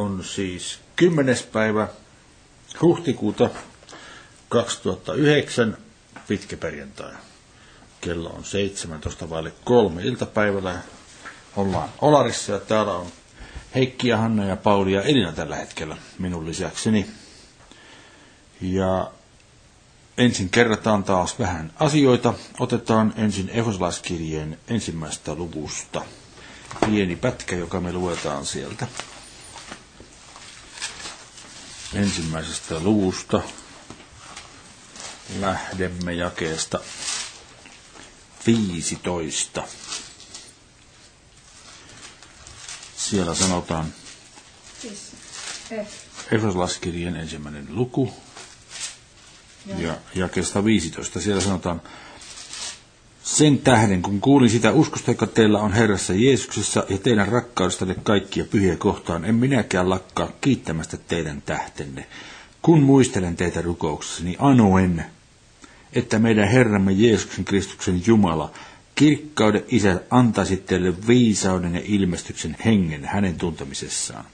on siis 10. päivä huhtikuuta 2009, pitkä perjantai. Kello on 17 vaille kolme iltapäivällä. Ollaan Olarissa ja täällä on Heikki ja Hanna ja Pauli ja Elina tällä hetkellä minun lisäkseni. Ja ensin kerrataan taas vähän asioita. Otetaan ensin Efesolaiskirjeen ensimmäistä luvusta. Pieni pätkä, joka me luetaan sieltä. Ensimmäisestä luvusta lähdemme jakeesta 15. Siellä sanotaan Siis F. Efesolaiskirjeen ensimmäinen luku ja jakeesta 15. Siellä sanotaan, sen tähden, kun kuulin sitä uskosta, joka teillä on Herrassa Jeesuksessa ja teidän rakkaudestanne kaikkia pyhiä kohtaan, en minäkään lakkaa kiittämästä teidän tähtenne. Kun muistelen teitä rukouksessani, anoen, että meidän Herramme Jeesuksen Kristuksen Jumala, kirkkauden Isä, antaisi teille viisauden ja ilmestyksen hengen hänen tuntemisessaan.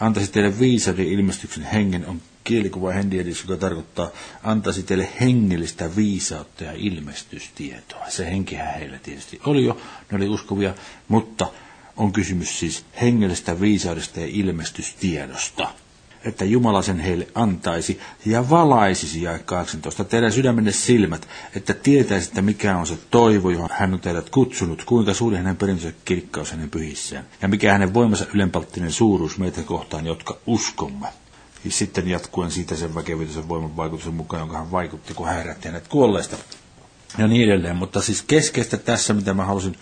Antaisi teille viisauden ja ilmestyksen hengen on kielikuva hendiedis, joka tarkoittaa antaisi teille hengellistä viisautta ja ilmestystietoa. Se henkihän heillä tietysti oli jo, ne oli uskovia, mutta on kysymys siis hengellistä viisaudesta ja ilmestystiedosta. Että Jumala sen heille antaisi ja valaisisi ja 18 teidän sydämenne silmät, että tietäisitte mikä on se toivo, johon hän on teidät kutsunut, kuinka suuri hänen perintönsä kirkkaus hänen pyhissään, ja mikä hänen voimansa ylenpalttinen suuruus meitä kohtaan, jotka uskomme. Ja sitten jatkuen siitä sen väkevyytisen voiman vaikutuksen mukaan, jonka hän vaikutti, kun hän herätti hänet kuolleista. Ja niin edelleen. Mutta siis keskeistä tässä, mitä mä halusin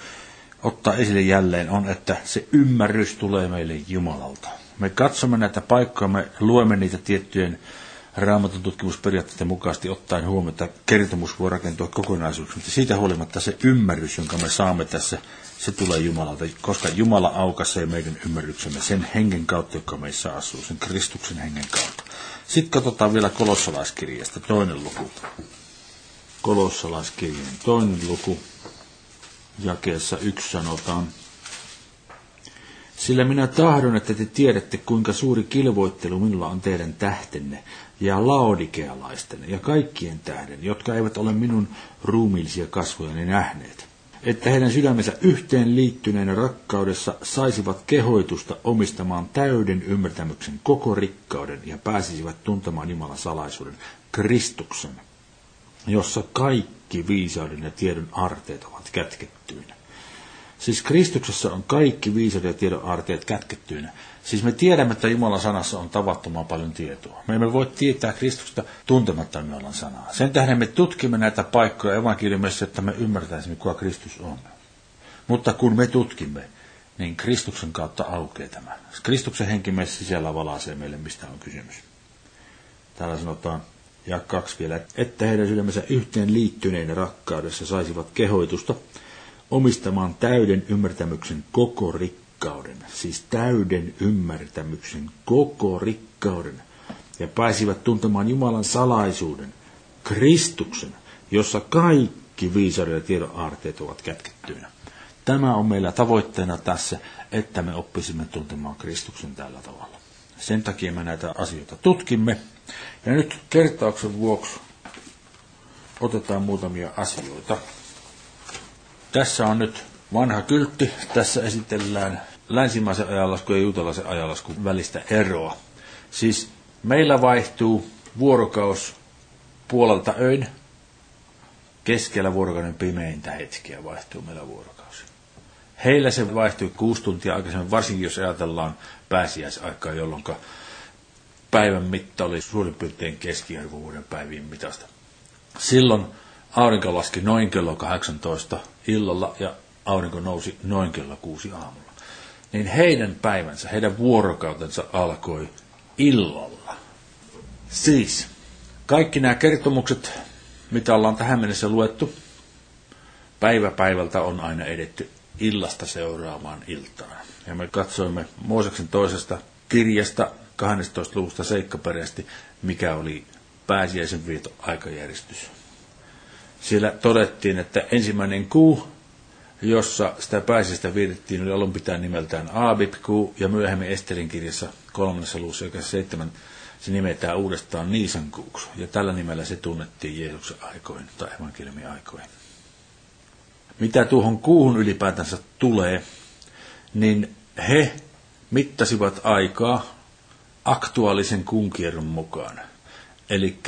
ottaa esille jälleen, on, että se ymmärrys tulee meille Jumalalta. Me katsomme näitä paikkoja, me luemme niitä tiettyjen raamatun tutkimusperiaatteiden mukaisesti ottaen huomioon, että kertomus voi rakentua kokonaisuuksiksi, mutta siitä huolimatta se ymmärrys, jonka me saamme tässä, se tulee Jumalalta, koska Jumala aukaisee meidän ymmärryksemme sen hengen kautta, joka meissä asuu, sen Kristuksen hengen kautta. Sitten katsotaan vielä kolossalaiskirjasta toinen luku. Kolossalaiskirjan toinen luku, jakeessa yksi sanotaan, sillä minä tahdon, että te tiedätte, kuinka suuri kilvoittelu minulla on teidän tähtenne ja laodikealaisten ja kaikkien tähden, jotka eivät ole minun ruumiillisia kasvojani nähneet. Että heidän sydämensä yhteen liittyneenä rakkaudessa saisivat kehoitusta omistamaan täyden ymmärtämyksen koko rikkauden ja pääsisivät tuntemaan Jumalan salaisuuden Kristuksen, jossa kaikki viisauden ja tiedon arteet ovat kätkettyinä. Siis Kristuksessa on kaikki viisauden ja tiedon aarteet kätkettyinä. Siis me tiedämme, että Jumalan sanassa on tavattoman paljon tietoa. Me emme voi tietää Kristusta tuntematta Jumalan sanaa. Sen tähden me tutkimme näitä paikkoja evankeliumissa, että me ymmärtäisimme, kuka Kristus on. Mutta kun me tutkimme, niin Kristuksen kautta aukeaa tämä. Kristuksen henki meissä sisällä valaisee meille, mistä on kysymys. Täällä sanotaan, ja kaksi vielä, että heidän sydämensä yhteen liittyneen rakkaudessa saisivat kehoitusta omistamaan täyden ymmärtämyksen koko rikkauden, siis täyden ymmärtämyksen koko rikkauden, ja pääsivät tuntemaan Jumalan salaisuuden, Kristuksen, jossa kaikki viisauden ja tiedon aarteet ovat kätkettyinä. Tämä on meillä tavoitteena tässä, että me oppisimme tuntemaan Kristuksen tällä tavalla. Sen takia me näitä asioita tutkimme. Ja nyt kertauksen vuoksi otetaan muutamia asioita. Tässä on nyt vanha kyltti. Tässä esitellään länsimaisen ajanlaskun ja juutalaisen ajanlaskun välistä eroa. Siis meillä vaihtuu vuorokaus puolelta öin. Keskellä vuorokauden pimeintä hetkiä vaihtuu meillä vuorokausi. Heillä se vaihtuu kuusi tuntia aikaisemmin, varsinkin jos ajatellaan pääsiäisaikaa, jolloin päivän mitta oli suurin piirtein keskiarvo vuoden päivien mitasta. Silloin aurinko laski noin kello 18 illalla ja aurinko nousi noin kello 6 aamulla. Niin heidän päivänsä, heidän vuorokautensa alkoi illalla. Siis, kaikki nämä kertomukset, mitä ollaan tähän mennessä luettu, päivä päivältä on aina edetty illasta seuraavaan iltaan. Ja me katsoimme Mooseksen toisesta kirjasta 12. luvusta seikkaperäisesti, mikä oli pääsiäisen vieto aikajärjestys. Siellä todettiin, että ensimmäinen kuu jossa sitä pääsiäistä vietettiin, oli alun pitäen nimeltään Aabibku, ja myöhemmin Esterin kirjassa kolmannessa luvussa, joka seitsemän, se nimetään uudestaan Niisankuuksi. Ja tällä nimellä se tunnettiin Jeesuksen aikoihin tai evankeliumin aikoihin. Mitä tuohon kuuhun ylipäätänsä tulee, niin he mittasivat aikaa aktuaalisen kuunkierron mukaan. Eli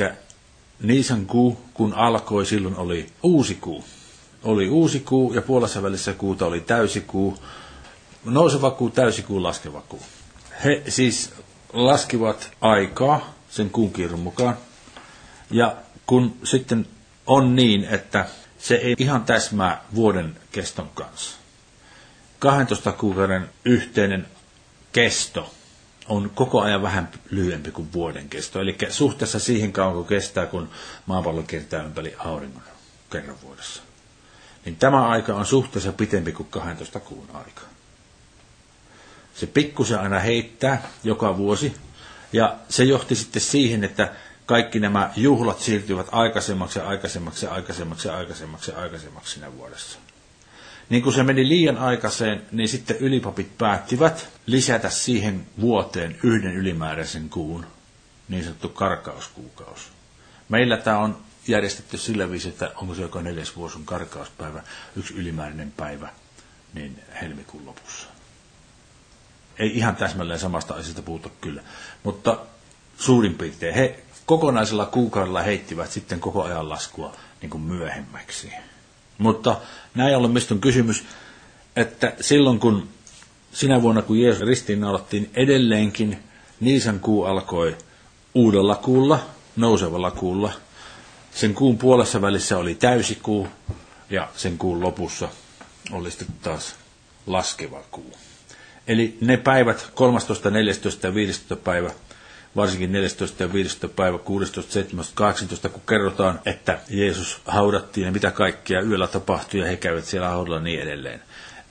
Niisan kuu, kun alkoi, silloin oli uusi kuu. Oli uusi kuu ja puolessa välissä kuuta oli täysikuu. Nouseva kuu, täysikuu, laskeva kuu. He siis laskivat aikaa sen kuunkierron mukaan. Ja kun sitten on niin, että se ei ihan täsmää vuoden keston kanssa. 12 kuukauden yhteinen kesto on koko ajan vähän lyhyempi kuin vuoden kesto. Eli suhteessa siihen kauan kun kestää, kun maapallo kiertää ympäri auringon kerran vuodessa. Niin tämä aika on suhteessa pitempi kuin 12 kuun aika. Se pikkusen aina heittää joka vuosi, ja se johti sitten siihen, että kaikki nämä juhlat siirtyvät aikaisemmaksi ja aikaisemmaksi ja aikaisemmaksi ja aikaisemmaksi ja aikaisemmaksi siinä vuodessa. Niin kun se meni liian aikaiseen, niin sitten ylipapit päättivät lisätä siihen vuoteen yhden ylimääräisen kuun, niin sanottu karkauskuukaus. Meillä tämä on järjestetty sillä viisi, että onko se joka neljäs vuosi on karkauspäivä, yksi ylimääräinen päivä, niin helmikuun lopussa. Ei ihan täsmälleen samasta asiasta puhuta kyllä, mutta suurin piirtein he kokonaisella kuukaudella heittivät sitten koko ajan laskua niin kuin myöhemmäksi. Mutta näin ollen mistä on kysymys, että silloin kun sinä vuonna kun Jeesus ristiin naulattiin, edelleenkin Niisan kuu alkoi uudella kuulla, nousevalla kuulla. Sen kuun puolessa välissä oli täysikuu ja sen kuun lopussa oli sitten taas laskeva kuu. Eli ne päivät 13, 14 ja 15 päivä varsinkin 14. ja 15. päivä 16, 17, 18, kun kerrotaan, että Jeesus haudattiin ja mitä kaikkea yöllä tapahtui ja he käyvät siellä haudalla niin edelleen.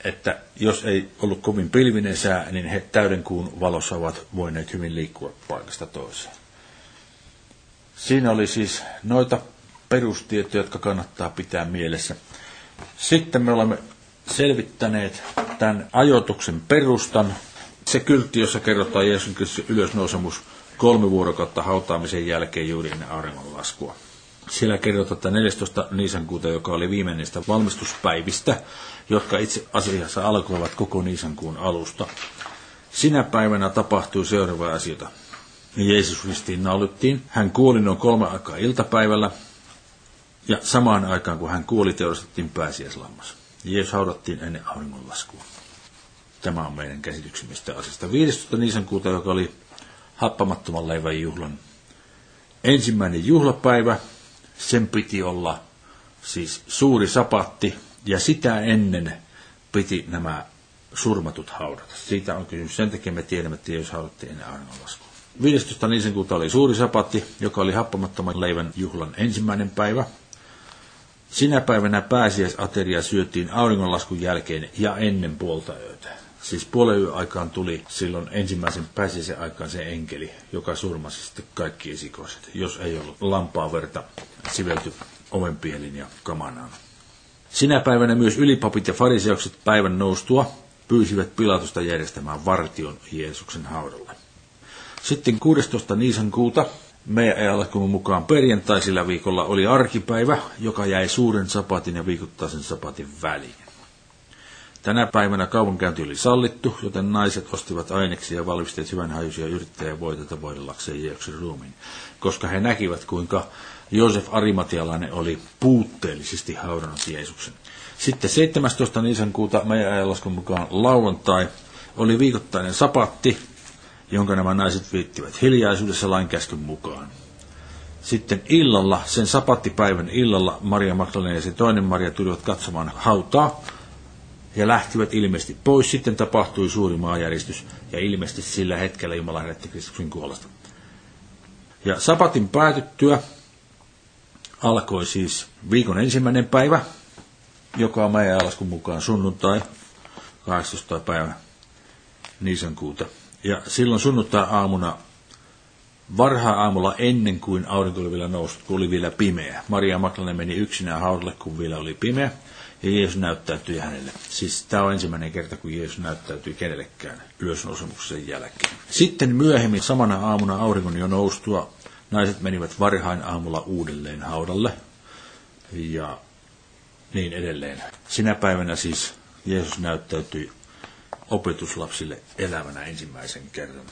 Että jos ei ollut kovin pilvinen sää, niin he täyden kuun valossa ovat voineet hyvin liikkua paikasta toiseen. Siinä oli siis noita perustietoja, jotka kannattaa pitää mielessä. Sitten me olemme selvittäneet tämän ajoituksen perustan. Se kyltti, jossa kerrotaan Jeesuksen ylösnousemus kolme vuorokautta hautaamisen jälkeen juuri ennen auringonlaskua. Siellä kerrotaan, että 14. Niisankuuta, joka oli viimeistä valmistuspäivistä, jotka itse asiassa alkoivat koko Niisankuun alusta. Sinä päivänä tapahtui seuraava asioita. Jeesus ristiin naulittiin. Hän kuoli noin kolme aikaa iltapäivällä. Ja samaan aikaan, kun hän kuoli, teurastettiin pääsiäislammas. Jeesus haudattiin ennen auringonlaskua. Tämä on meidän käsityksemme asiasta. 15. Niisankuuta, joka oli happamattoman leivän juhlan ensimmäinen juhlapäivä. Sen piti olla siis suuri sapatti ja sitä ennen piti nämä surmatut haudata. Siitä on kysymys. Sen takia me tiedämme, että jos haudattiin ennen auringonlaskua. 15. niisenkuuta oli suuri sapatti, joka oli happamattoman leivän juhlan ensimmäinen päivä. Sinä päivänä pääsiäisateria syötiin auringonlaskun jälkeen ja ennen puolta yötä. Siis puolen yön aikaan tuli silloin ensimmäisen pääsiäisen aikaan se enkeli, joka surmasi sitten kaikki esikoiset, jos ei ollut lampaa verta sivelty ovenpielin ja kamanaan. Sinä päivänä myös ylipapit ja fariseukset päivän noustua pyysivät Pilatusta järjestämään vartion Jeesuksen haudalle. Sitten 16. Niisan kuuta meidän ajallaskumme mukaan perjantaisilla viikolla oli arkipäivä, joka jäi suuren sapatin ja viikoittaisen sapatin väliin. Tänä päivänä kaupankäynti oli sallittu, joten naiset ostivat aineksia ja valmistivat hyvän hajuisia yrittäjävoitetta voidellakseen Jeesuksen ruumiin, koska he näkivät, kuinka Joosef Arimatialainen oli puutteellisesti haudannut Jeesuksen. Sitten 17. kuuta meidän ajanlaskun mukaan lauantai oli viikoittainen sapatti, jonka nämä naiset viittivät hiljaisuudessa lainkäskyn mukaan. Sitten illalla, sen sapattipäivän illalla, Maria Magdalena ja se toinen Maria tulivat katsomaan hautaa, ja lähtivät ilmeisesti pois. Sitten tapahtui suuri maajäristys ja ilmeisesti sillä hetkellä Jumala herätti Kristuksen kuolesta. Ja sapatin päätyttyä alkoi siis viikon ensimmäinen päivä, joka on meidän alaskun mukaan sunnuntai, 18. päivä Niisankuuta. Ja silloin sunnuntai-aamuna, varhaa aamulla ennen kuin aurinko oli vielä noussut, kun oli vielä pimeä. Maria Maklane meni yksinään haudalle, kun vielä oli pimeä. ja Jeesus näyttäytyi hänelle. Siis tämä on ensimmäinen kerta, kun Jeesus näyttäytyi kenellekään ylösnousemuksen jälkeen. Sitten myöhemmin samana aamuna auringon jo noustua naiset menivät varhain aamulla uudelleen haudalle ja niin edelleen. Sinä päivänä siis Jeesus näyttäytyi opetuslapsille elävänä ensimmäisen kerran.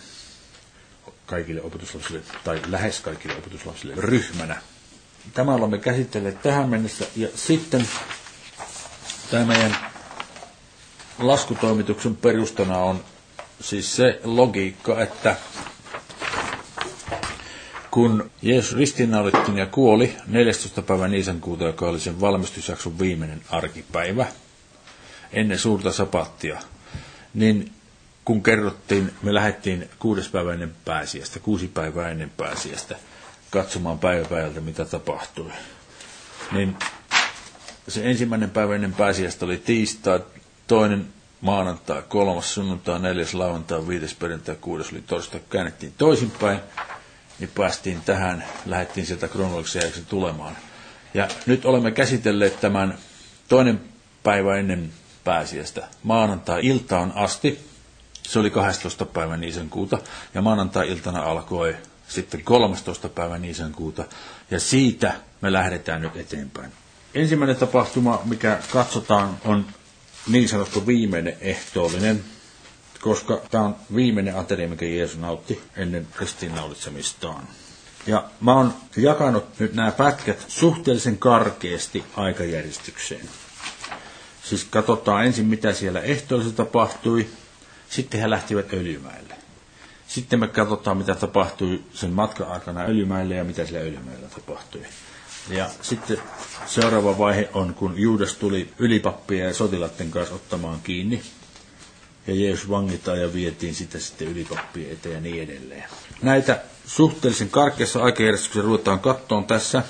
Kaikille opetuslapsille, tai lähes kaikille opetuslapsille ryhmänä. Tämä olemme käsitelleet tähän mennessä. Ja sitten tämä meidän laskutoimituksen perustana on siis se logiikka, että kun Jeesus ristiinnaulittiin ja kuoli 14. päivä Niisankuuta, joka oli sen valmistusjakson viimeinen arkipäivä, ennen suurta sapattia, niin kun kerrottiin, me lähdettiin kuudes päivä ennen pääsiäistä, kuusi päivää ennen pääsiäistä, katsomaan päivä päivältä, mitä tapahtui. Niin se ensimmäinen päivä ennen pääsiäistä oli tiistai, toinen maanantai, kolmas sunnuntai, neljäs lauantai, viides perjantai, kuudes oli torstai. Käännettiin toisinpäin, niin päästiin tähän, lähdettiin sieltä kronologisia tulemaan. Ja nyt olemme käsitelleet tämän toinen päivä ennen pääsiäistä maanantai-iltaan asti. Se oli 12. päivä kuuta ja maanantai-iltana alkoi sitten 13. päivä kuuta ja siitä me lähdetään nyt eteenpäin. Ensimmäinen tapahtuma, mikä katsotaan, on niin sanottu viimeinen ehtoollinen, koska tämä on viimeinen ateria, mikä Jeesus nautti ennen ristiinnaulitsemistaan. Ja mä oon jakanut nyt nämä pätkät suhteellisen karkeasti aikajärjestykseen. Siis katsotaan ensin, mitä siellä ehtoollisessa tapahtui, sitten he lähtivät Öljymäelle. Sitten me katsotaan, mitä tapahtui sen matkan aikana Öljymäelle ja mitä siellä Öljymäellä tapahtui. Ja sitten seuraava vaihe on, kun Juudas tuli ylipappia ja sotilaiden kanssa ottamaan kiinni. Ja Jeesus vangitaan ja vietiin sitä sitten ylipappia eteen ja niin edelleen. Näitä suhteellisen karkeassa aikajärjestyksessä ruvetaan kattoon tässä.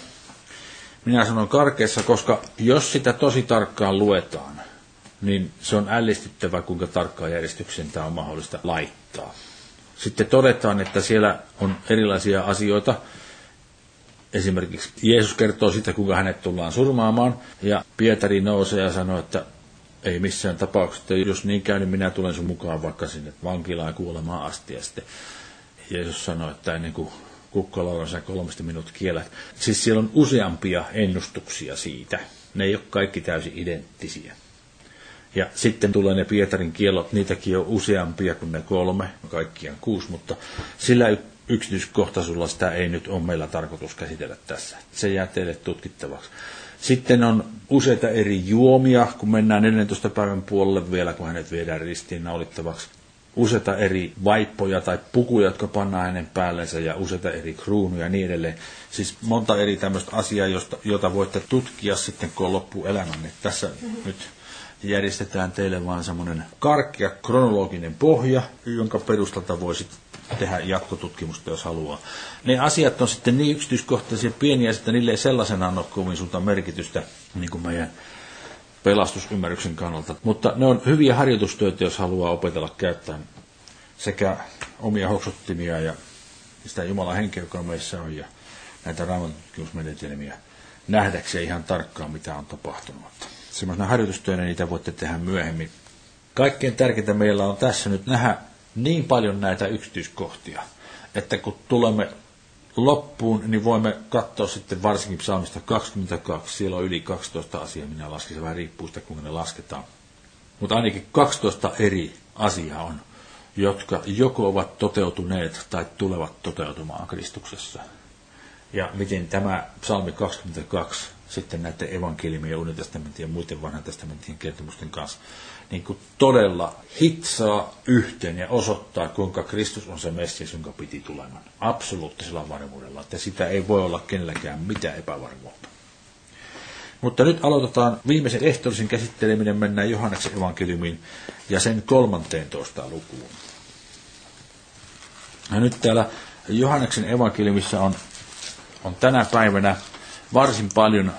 Minä sanon karkeassa, koska jos sitä tosi tarkkaan luetaan, niin se on ällistyttävä, kuinka tarkkaan järjestykseen tämä on mahdollista laittaa. Sitten todetaan, että siellä on erilaisia asioita, Esimerkiksi Jeesus kertoo sitä, kuinka hänet tullaan surmaamaan, ja Pietari nousee ja sanoo, että ei missään tapauksessa, jos niin käy, niin minä tulen sun mukaan vaikka sinne vankilaan kuolemaan asti. Ja sitten Jeesus sanoi, että ennen kuin kukkalaudun sä kolmesti minut kielät. Siis siellä on useampia ennustuksia siitä. Ne ei ole kaikki täysin identtisiä. Ja sitten tulee ne Pietarin kielot, niitäkin on useampia kuin ne kolme, kaikkiaan kuusi, mutta sillä yksityiskohtaisuudella sitä ei nyt ole meillä tarkoitus käsitellä tässä. Se jää teille tutkittavaksi. Sitten on useita eri juomia, kun mennään 14 päivän puolelle vielä, kun hänet viedään ristiin naulittavaksi. Useita eri vaippoja tai pukuja, jotka pannaan hänen päällensä ja useita eri kruunuja ja niin edelleen. Siis monta eri tämmöistä asiaa, josta, jota voitte tutkia sitten, kun on loppuelämänne. Tässä mm-hmm. nyt järjestetään teille vaan semmoinen karkea kronologinen pohja, jonka perustalta voisit tehdä jatkotutkimusta, jos haluaa. Ne asiat on sitten niin yksityiskohtaisia pieniä, että niille ei sellaisena ole kovin merkitystä niin kuin meidän pelastusymmärryksen kannalta. Mutta ne on hyviä harjoitustöitä, jos haluaa opetella käyttämään sekä omia hoksottimia ja sitä Jumalan henkeä, joka meissä on, ja näitä raamatutkimusmenetelmiä nähdäkseen ihan tarkkaan, mitä on tapahtunut. Semmoisena harjoitustyönä niitä voitte tehdä myöhemmin. Kaikkein tärkeintä meillä on tässä nyt nähdä niin paljon näitä yksityiskohtia, että kun tulemme loppuun, niin voimme katsoa sitten varsinkin psalmista 22. Siellä on yli 12 asiaa, minä lasken, se vähän riippuu sitä, kuinka ne lasketaan. Mutta ainakin 12 eri asiaa on, jotka joko ovat toteutuneet tai tulevat toteutumaan Kristuksessa. Ja miten tämä psalmi 22 sitten näiden evankeliumien ja uuden testamentin ja muiden vanhan testamentin kertomusten kanssa niin kuin todella hitsaa yhteen ja osoittaa, kuinka Kristus on se Messias, jonka piti tulemaan. Absoluuttisella varmuudella, että sitä ei voi olla kenelläkään mitään epävarmuutta. Mutta nyt aloitetaan viimeisen ehtoollisen käsitteleminen, mennään Johanneksen evankeliumiin ja sen 13 lukuun. Ja nyt täällä Johanneksen evankeliumissa on, on tänä päivänä varsin paljon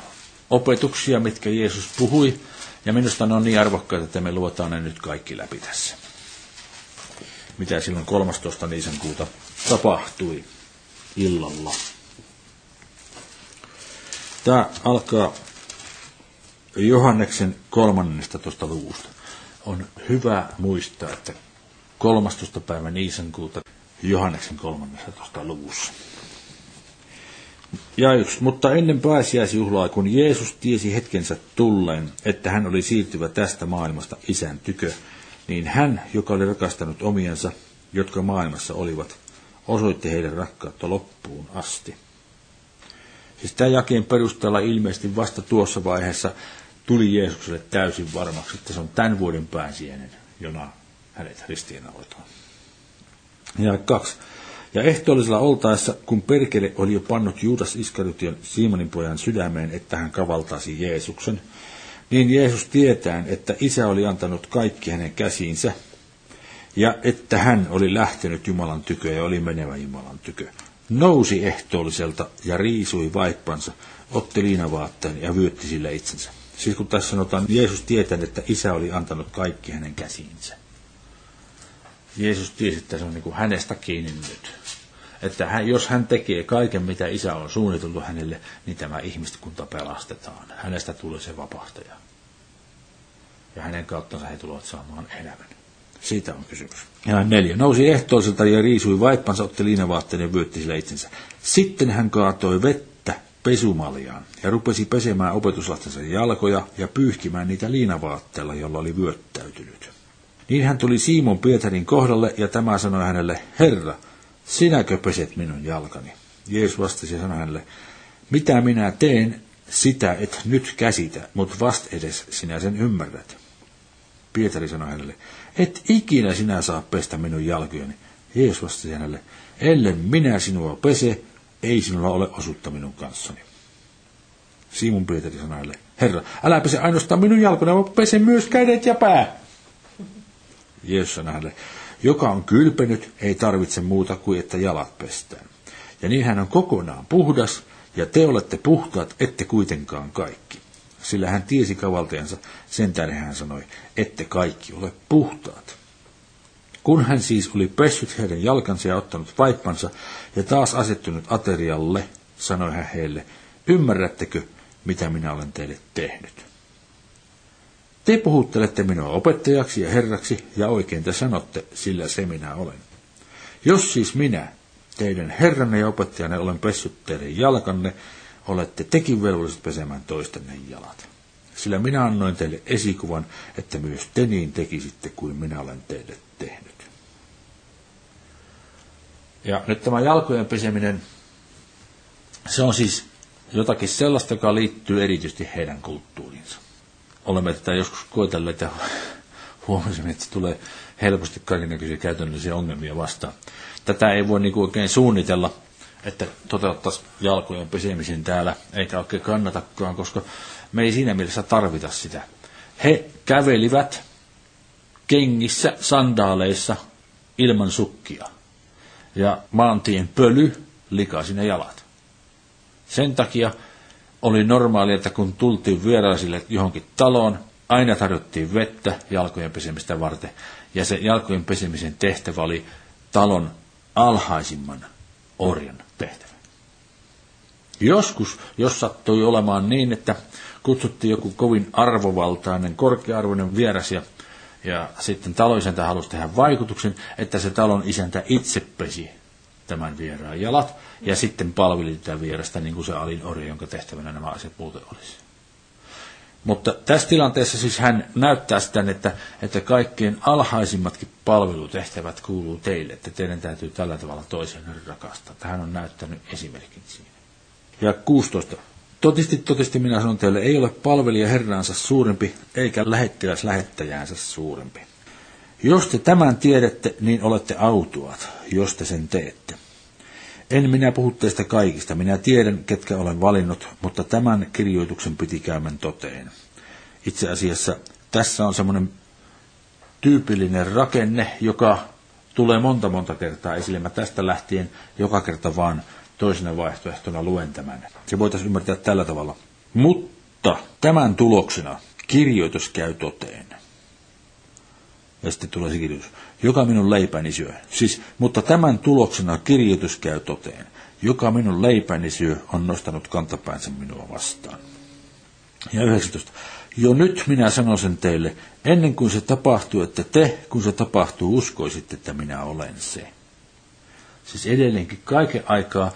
opetuksia, mitkä Jeesus puhui, ja minusta ne on niin arvokkaita, että me luotaan ne nyt kaikki läpi tässä. Mitä silloin 13. niisankuuta tapahtui illalla. Tämä alkaa Johanneksen 13. luvusta. On hyvä muistaa, että 13. päivä Niisankuuta Johanneksen 13. luvussa. Ja yksi, mutta ennen pääsiäisjuhlaa, kun Jeesus tiesi hetkensä tulleen, että hän oli siirtyvä tästä maailmasta isän tykö, niin hän, joka oli rakastanut omiensa, jotka maailmassa olivat, osoitti heille rakkautta loppuun asti. Siis tämä jakeen perusteella ilmeisesti vasta tuossa vaiheessa tuli Jeesukselle täysin varmaksi, että se on tämän vuoden pääsiäinen, jona hänet ristiinnaulataan. Ja kaksi. Ja ehtoollisella oltaessa, kun perkele oli jo pannut Juudas Iskariotion Simonin pojan sydämeen, että hän kavaltaisi Jeesuksen, niin Jeesus tietään, että isä oli antanut kaikki hänen käsiinsä, ja että hän oli lähtenyt Jumalan tykö ja oli menevä Jumalan tykö. Nousi ehtoolliselta ja riisui vaippansa, otti liinavaatteen ja vyötti sille itsensä. Siis kun tässä sanotaan, Jeesus tietää, että isä oli antanut kaikki hänen käsiinsä. Jeesus tiesi, että se on niin kuin hänestä kiinni nyt. Että hän, jos hän tekee kaiken, mitä isä on suunniteltu hänelle, niin tämä ihmiskunta pelastetaan. Hänestä tulee se vapahtaja. Ja hänen kauttansa he tulevat saamaan elämän. Siitä on kysymys. Ja neljä. Nousi ehtoiselta ja riisui vaippansa, otti liinavaatteen ja vyötti sillä itsensä. Sitten hän kaatoi vettä pesumaljaan ja rupesi pesemään opetuslastensa jalkoja ja pyyhkimään niitä liinavaatteella, jolla oli vyöttäytynyt. Niin hän tuli Simon Pietarin kohdalle ja tämä sanoi hänelle, Herra, sinäkö peset minun jalkani? Jeesus vastasi ja sanoi hänelle, mitä minä teen, sitä et nyt käsitä, mutta vast edes sinä sen ymmärrät. Pietari sanoi hänelle, et ikinä sinä saa pestä minun jalkojani. Jeesus vastasi hänelle, ellen minä sinua pese, ei sinulla ole osuutta minun kanssani. Simon Pietari sanoi hänelle, Herra, älä pese ainoastaan minun jalkoni, vaan pese myös kädet ja pää. Jeesus sanoi hänelle, joka on kylpenyt, ei tarvitse muuta kuin että jalat pestään. Ja niin hän on kokonaan puhdas, ja te olette puhtaat, ette kuitenkaan kaikki. Sillä hän tiesi kavaltajansa, sen tähden hän sanoi, ette kaikki ole puhtaat. Kun hän siis oli pessyt heidän jalkansa ja ottanut vaippansa ja taas asettunut aterialle, sanoi hän heille, ymmärrättekö, mitä minä olen teille tehnyt? Te puhuttelette minua opettajaksi ja herraksi, ja oikein te sanotte, sillä se minä olen. Jos siis minä, teidän herranne ja opettajanne, olen pessyt teidän jalkanne, olette tekin velvolliset pesemään toistenne jalat. Sillä minä annoin teille esikuvan, että myös te niin tekisitte kuin minä olen teille tehnyt. Ja nyt tämä jalkojen peseminen, se on siis jotakin sellaista, joka liittyy erityisesti heidän kulttuuriinsa olemme tätä joskus koetelleet ja huomasimme, että tulee helposti kaikenlaisia käytännöllisiä ongelmia vastaan. Tätä ei voi niin oikein suunnitella, että toteuttaisiin jalkojen pesemisen täällä, eikä oikein kannatakaan, koska me ei siinä mielessä tarvita sitä. He kävelivät kengissä, sandaaleissa, ilman sukkia. Ja maantien pöly likasi ne jalat. Sen takia oli normaali, että kun tultiin vieraisille johonkin taloon, aina tarjottiin vettä jalkojen pesemistä varten. Ja se jalkojen pesemisen tehtävä oli talon alhaisimman orjan tehtävä. Joskus, jos sattui olemaan niin, että kutsuttiin joku kovin arvovaltainen, korkearvoinen vieras ja, ja sitten taloisäntä halusi tehdä vaikutuksen, että se talon isäntä itse pesi tämän vieraan jalat ja sitten palveli tätä vierasta niin kuin se alin orja, jonka tehtävänä nämä asiat muuten olisi. Mutta tässä tilanteessa siis hän näyttää sitä, että, että kaikkein alhaisimmatkin palvelutehtävät kuuluu teille, että teidän täytyy tällä tavalla toisen rakastaa. Että hän on näyttänyt esimerkin siinä. Ja 16. Totisesti, totisesti minä sanon teille, ei ole palvelija herransa suurempi, eikä lähettiläs lähettäjäänsä suurempi. Jos te tämän tiedätte, niin olette autuat, jos te sen teette. En minä puhu teistä kaikista, minä tiedän, ketkä olen valinnut, mutta tämän kirjoituksen piti käymän toteen. Itse asiassa tässä on semmoinen tyypillinen rakenne, joka tulee monta monta kertaa esille. Mä tästä lähtien joka kerta vaan toisena vaihtoehtona luen tämän. Se voitaisiin ymmärtää tällä tavalla. Mutta tämän tuloksena kirjoitus käy toteen. Ja sitten tulee se kirjoitus. Joka minun leipäni syö. Siis, mutta tämän tuloksena kirjoitus käy toteen. Joka minun leipäni syö on nostanut kantapäänsä minua vastaan. Ja 19. Jo nyt minä sanon sen teille, ennen kuin se tapahtuu, että te, kun se tapahtuu, uskoisitte, että minä olen se. Siis edelleenkin kaiken aikaa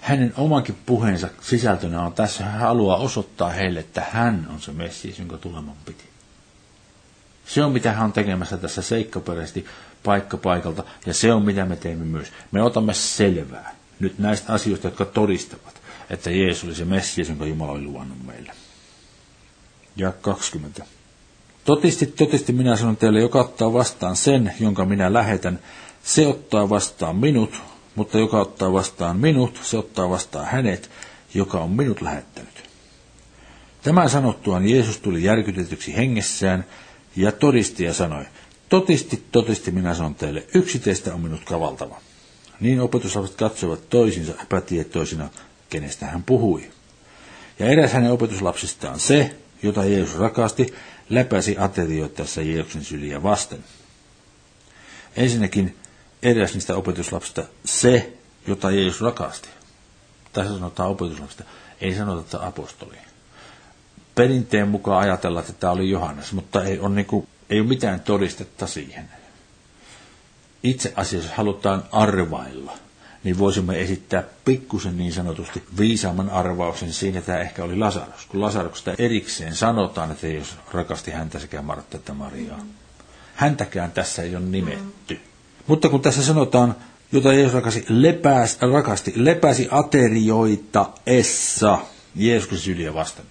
hänen omankin puheensa sisältönä on tässä, hän haluaa osoittaa heille, että hän on se Messias, jonka tuleman piti. Se on mitä hän on tekemässä tässä seikkaperäisesti paikka paikalta, ja se on mitä me teemme myös. Me otamme selvää nyt näistä asioista, jotka todistavat, että Jeesus oli se Messias, jonka Jumala oli luvannut meille. Ja 20. Totisti, totisti minä sanon teille, joka ottaa vastaan sen, jonka minä lähetän, se ottaa vastaan minut, mutta joka ottaa vastaan minut, se ottaa vastaan hänet, joka on minut lähettänyt. Tämän sanottuaan Jeesus tuli järkytetyksi hengessään ja todisti ja sanoi, totisti, totisti minä sanon teille, yksi teistä on minut kavaltava. Niin opetuslapset katsoivat toisinsa epätietoisina, kenestä hän puhui. Ja eräs hänen opetuslapsistaan se, jota Jeesus rakasti, läpäsi aterioittaessa Jeesuksen syliä vasten. Ensinnäkin eräs niistä opetuslapsista se, jota Jeesus rakasti. Tässä sanotaan opetuslapsista, ei sanota, että apostoli. Perinteen mukaan ajatella, että tämä oli Johannes, mutta ei ole, niin kuin, ei ole mitään todistetta siihen. Itse asiassa halutaan arvailla, niin voisimme esittää pikkusen niin sanotusti viisaamman arvauksen siinä, että tämä ehkä oli Lasarus. Kun Lasaruksesta erikseen sanotaan, että Jeesus rakasti häntä sekä Martta että Mariaa. Häntäkään tässä ei ole nimetty. Mutta kun tässä sanotaan, jota Jeesus rakasti, lepäs, rakasti, lepäsi aterioita essa Jeesuksen syliä vasten.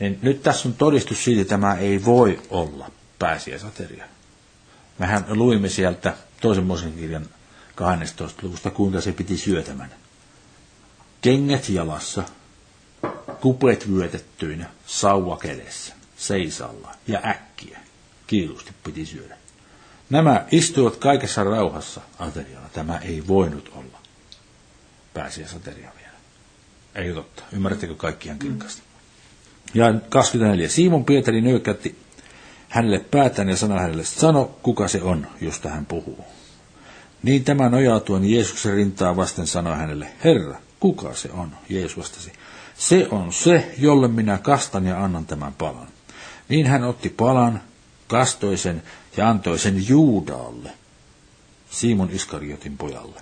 Niin nyt tässä on todistus siitä, että tämä ei voi olla pääsiäisateria. Mehän luimme sieltä toisen Mosen kirjan 12. luvusta, kuinka se piti syötämän. Kengät jalassa, kupet vyötettyinä, sauva kädessä, seisalla ja äkkiä. Kiilusti piti syödä. Nämä istuivat kaikessa rauhassa aterialla. Tämä ei voinut olla pääsiäisateria vielä. Ei totta. Ymmärrättekö kaikkiaan kirkkaasti? Ja 24. Simon Pietari nyökkätti hänelle päätään ja sanoi hänelle, sano kuka se on, josta hän puhuu. Niin tämä nojautuen Jeesuksen rintaa vasten sanoi hänelle, Herra, kuka se on? Jeesus vastasi, se on se, jolle minä kastan ja annan tämän palan. Niin hän otti palan, kastoi sen ja antoi sen Juudaalle, Simon Iskariotin pojalle.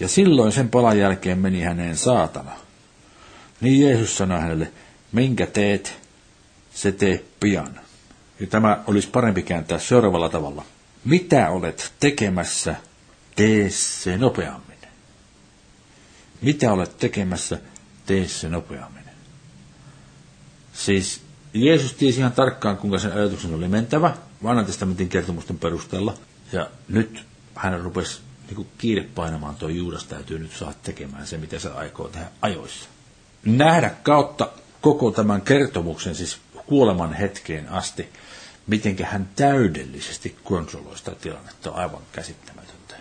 Ja silloin sen palan jälkeen meni häneen saatana. Niin Jeesus sanoi hänelle, minkä teet, se tee pian. Ja tämä olisi parempi kääntää seuraavalla tavalla. Mitä olet tekemässä, tee se nopeammin. Mitä olet tekemässä, tee se nopeammin. Siis Jeesus tiesi ihan tarkkaan, kuinka sen ajatuksen oli mentävä, vanhan testamentin kertomusten perusteella. Ja nyt hän rupesi niin kuin kiire painamaan, tuo Juudas täytyy nyt saada tekemään se, mitä se aikoo tehdä ajoissa. Nähdä kautta koko tämän kertomuksen, siis kuoleman hetkeen asti, miten hän täydellisesti kontrolloi sitä tilannetta, on aivan käsittämätöntä.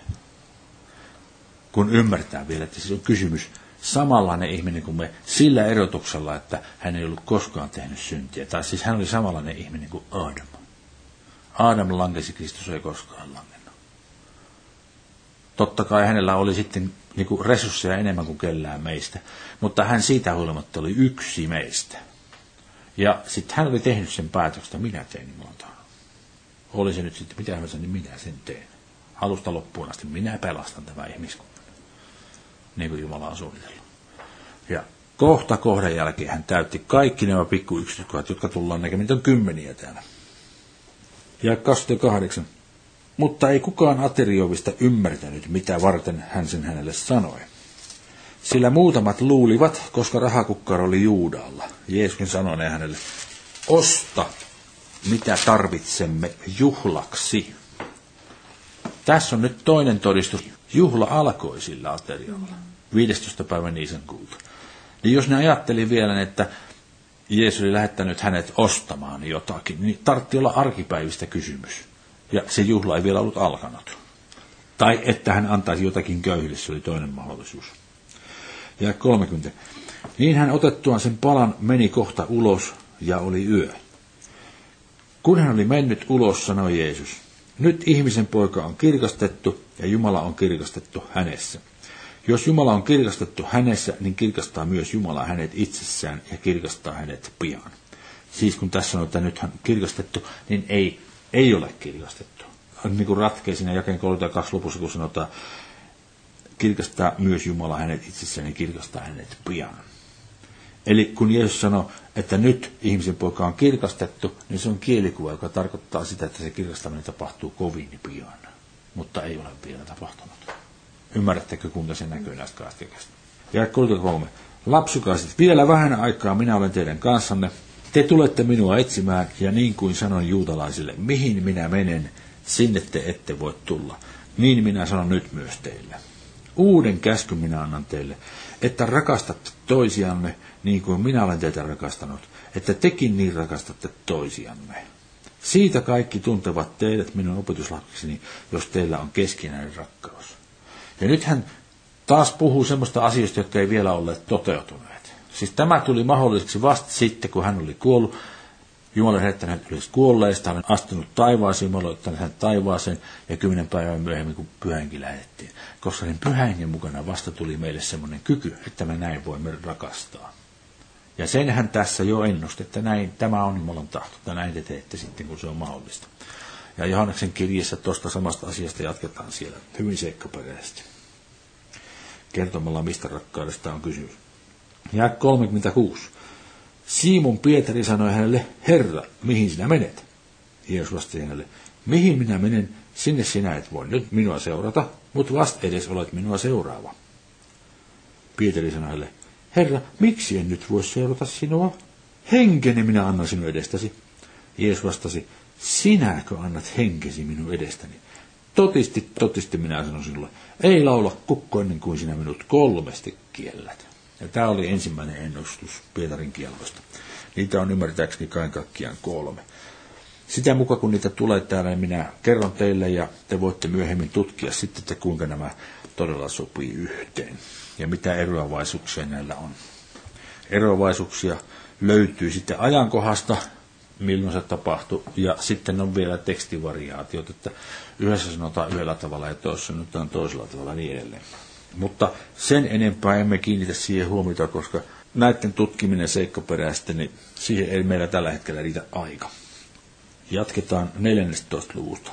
Kun ymmärtää vielä, että siis on kysymys samanlainen ihminen kuin me sillä erotuksella, että hän ei ollut koskaan tehnyt syntiä. Tai siis hän oli samanlainen ihminen kuin Adam. Adam lankesi, Kristus ei koskaan langennut. Totta kai hänellä oli sitten niin kuin resursseja enemmän kuin kellään meistä, mutta hän siitä huolimatta oli yksi meistä. Ja sitten hän oli tehnyt sen päätöksen, minä teen niin monta. Oli se nyt sitten mitä hän niin minä sen teen. Alusta loppuun asti minä pelastan tämän ihmiskunnan. Niin kuin Jumala on suunnitellut. Ja kohta kohdan jälkeen hän täytti kaikki nämä pikku yksityiskohdat, jotka tullaan näkemään. On kymmeniä täällä. Ja 28. Mutta ei kukaan ateriovista ymmärtänyt, mitä varten hän sen hänelle sanoi. Sillä muutamat luulivat, koska rahakukkaro oli Juudalla. Jeesuksen sanoi hänelle, osta mitä tarvitsemme juhlaksi. Tässä on nyt toinen todistus. Juhla alkoi sillä ateriolla. 15. päivä kuuta. Niin jos ne ajatteli vielä, että Jeesus oli lähettänyt hänet ostamaan jotakin, niin tartti olla arkipäivistä kysymys. Ja se juhla ei vielä ollut alkanut. Tai että hän antaisi jotakin köyhille, se oli toinen mahdollisuus. Ja 30. Niin hän otettuaan sen palan meni kohta ulos ja oli yö. Kun hän oli mennyt ulos, sanoi Jeesus, nyt ihmisen poika on kirkastettu ja Jumala on kirkastettu hänessä. Jos Jumala on kirkastettu hänessä, niin kirkastaa myös Jumala hänet itsessään ja kirkastaa hänet pian. Siis kun tässä sanotaan, että nythän kirkastettu, niin ei, ei ole kirkastettu. Niin kuin ratkee siinä jakeen 32 lopussa, kun sanotaan, kirkastaa myös Jumala hänet itsessään ja kirkastaa hänet pian. Eli kun Jeesus sanoi, että nyt ihmisen poika on kirkastettu, niin se on kielikuva, joka tarkoittaa sitä, että se kirkastaminen tapahtuu kovin pian. Mutta ei ole vielä tapahtunut. Ymmärrättekö, kuinka se näkyy näistä kahdesta Ja 33. Lapsukaiset, vielä vähän aikaa minä olen teidän kanssanne. Te tulette minua etsimään, ja niin kuin sanoin juutalaisille, mihin minä menen, sinne te ette voi tulla. Niin minä sanon nyt myös teille. Uuden käskyn minä annan teille, että rakastatte toisianne niin kuin minä olen teitä rakastanut, että tekin niin rakastatte toisianne. Siitä kaikki tuntevat teidät minun opetuslapseni, jos teillä on keskinäinen rakkaus. Ja nyt hän taas puhuu semmoista asioista, jotka ei vielä olleet toteutuneet. Siis tämä tuli mahdolliseksi vasta sitten, kun hän oli kuollut. Jumala herättänyt hänet ylös kuolleista, hän on astunut taivaaseen, Jumala ottanut hänet taivaaseen, ja kymmenen päivän myöhemmin, kun pyhänkin lähdettiin. Koska sen pyhänkin mukana vasta tuli meille semmoinen kyky, että me näin voimme rakastaa. Ja senhän tässä jo ennusti, että näin, tämä on Jumalan tahto, että näin te teette sitten, kun se on mahdollista. Ja Johanneksen kirjassa tuosta samasta asiasta jatketaan siellä hyvin seikkaperäisesti. Kertomalla, mistä rakkaudesta on kysymys. Ja 36. Simon Pietari sanoi hänelle, Herra, mihin sinä menet? Jeesus vastasi hänelle, mihin minä menen, sinne sinä et voi nyt minua seurata, mutta vast edes olet minua seuraava. Pietari sanoi hänelle, Herra, miksi en nyt voi seurata sinua? Henkeni minä annan sinun edestäsi. Jeesus vastasi, sinäkö annat henkesi minun edestäni? Totisti, totisti minä sanon sinulle, ei laula kukko ennen kuin sinä minut kolmesti kiellät. Ja tämä oli ensimmäinen ennustus Pietarin kiellosta. Niitä on ymmärtääkseni kaiken kaikkiaan kolme. Sitä mukaan kun niitä tulee täällä, niin minä kerron teille ja te voitte myöhemmin tutkia sitten, että kuinka nämä todella sopii yhteen ja mitä eroavaisuuksia näillä on. Eroavaisuuksia löytyy sitten ajankohdasta, milloin se tapahtui, ja sitten on vielä tekstivariaatiot, että yhdessä sanotaan yhdellä tavalla ja toisessa sanotaan toisella tavalla niin edelleen. Mutta sen enempää emme kiinnitä siihen huomiota, koska näiden tutkiminen seikkaperäisesti, niin siihen ei meillä tällä hetkellä riitä aika. Jatketaan 14. luvusta.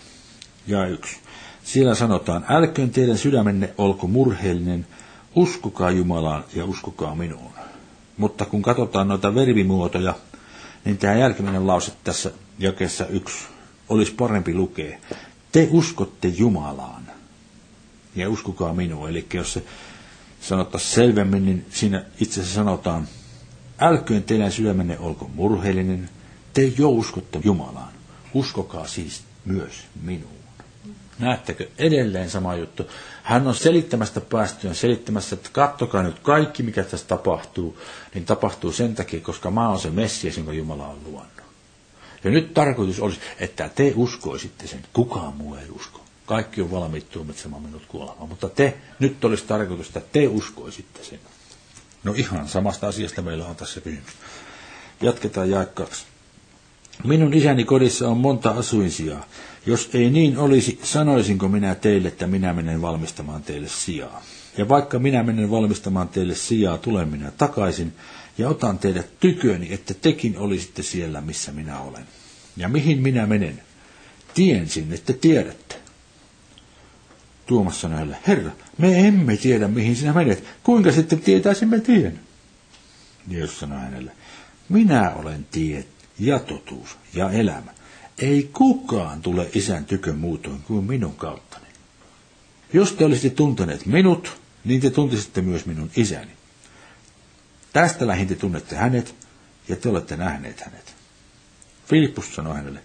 Ja yksi. Siellä sanotaan, älköön teidän sydämenne olko murheellinen, uskokaa Jumalaan ja uskokaa minuun. Mutta kun katsotaan noita verbimuotoja, niin tämä jälkimmäinen lause tässä jakeessa yksi olisi parempi lukea. Te uskotte Jumalaan ja uskokaa minuun. Eli jos se sanottaisiin selvemmin, niin siinä itse asiassa sanotaan, älköön teidän sydämenne olko murheellinen, te jo uskotte Jumalaan. Uskokaa siis myös minuun. Näettekö edelleen sama juttu? Hän on selittämästä päästyön selittämässä, että kattokaa nyt kaikki, mikä tässä tapahtuu, niin tapahtuu sen takia, koska mä oon se Messias, jonka Jumala on luonut. Ja nyt tarkoitus olisi, että te uskoisitte sen. Kukaan muu ei usko. Kaikki on valmiit tuomitsemaan minut kuolemaan. Mutta te, nyt olisi tarkoitus, että te uskoisitte sen. No ihan samasta asiasta meillä on tässä kysymys. Jatketaan jae kaksi. Minun isäni kodissa on monta asuinsijaa. Jos ei niin olisi, sanoisinko minä teille, että minä menen valmistamaan teille sijaa. Ja vaikka minä menen valmistamaan teille sijaa, tulen minä takaisin ja otan teidät tyköni, että tekin olisitte siellä, missä minä olen. Ja mihin minä menen? Tien sinne, että tiedätte. Tuomas sanoi hänelle, Herra, me emme tiedä, mihin sinä menet. Kuinka sitten tietäisimme tien? Jeesus sanoi hänelle, minä olen tie ja totuus ja elämä. Ei kukaan tule isän tykö muutoin kuin minun kauttani. Jos te olisitte tunteneet minut, niin te tuntisitte myös minun isäni. Tästä lähin te tunnette hänet, ja te olette nähneet hänet. Filippus sanoi hänelle,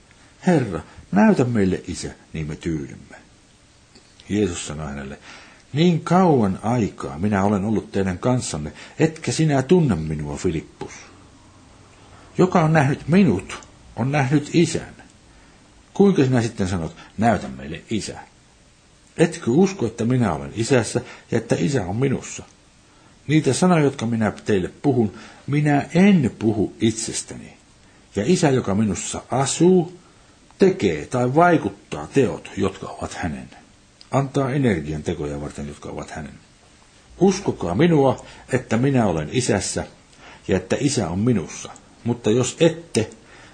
Herra, näytä meille isä, niin me tyydymme. Jeesus sanoi hänelle, niin kauan aikaa minä olen ollut teidän kanssanne, etkä sinä tunne minua, Filippus. Joka on nähnyt minut, on nähnyt isän. Kuinka sinä sitten sanot, näytä meille isä? Etkö usko, että minä olen isässä ja että isä on minussa? Niitä sanoja, jotka minä teille puhun, minä en puhu itsestäni. Ja isä, joka minussa asuu, tekee tai vaikuttaa teot, jotka ovat hänen. Antaa energian tekoja varten, jotka ovat hänen. Uskokaa minua, että minä olen isässä ja että isä on minussa. Mutta jos ette,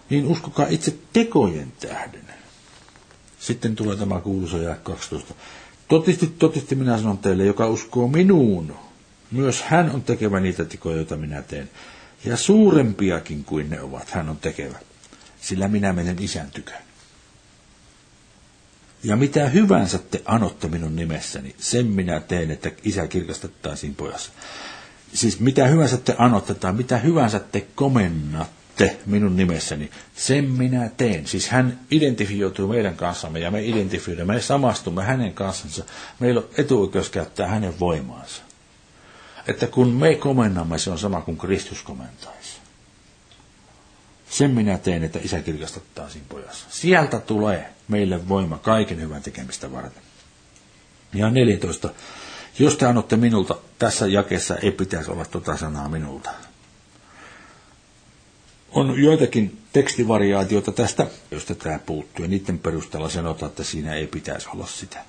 niin uskokaa itse tekojen tähden. Sitten tulee tämä kuuluisa ja 12. Totisti, totisti minä sanon teille, joka uskoo minuun. Myös hän on tekevä niitä tekoja, joita minä teen. Ja suurempiakin kuin ne ovat, hän on tekevä. Sillä minä menen isän tykön. Ja mitä hyvänsä te anotte minun nimessäni, sen minä teen, että isä kirkastettaisiin pojassa. Siis mitä hyvänsä te anotte tai mitä hyvänsä te komennatte minun nimessäni, sen minä teen. Siis hän identifioituu meidän kanssamme ja me identifioimme, me samastumme hänen kanssansa. Meillä on etuoikeus käyttää hänen voimaansa. Että kun me komennamme, se on sama kuin Kristus komentaisi. Sen minä teen, että isä kirkastettaisiin pojassa. Sieltä tulee meille voima kaiken hyvän tekemistä varten. Ja 14. Jos te annotte minulta, tässä jakeessa ei pitäisi olla tuota sanaa minulta. On joitakin tekstivariaatioita tästä, josta tämä puuttuu, ja niiden perusteella sanotaan, että siinä ei pitäisi olla sitä.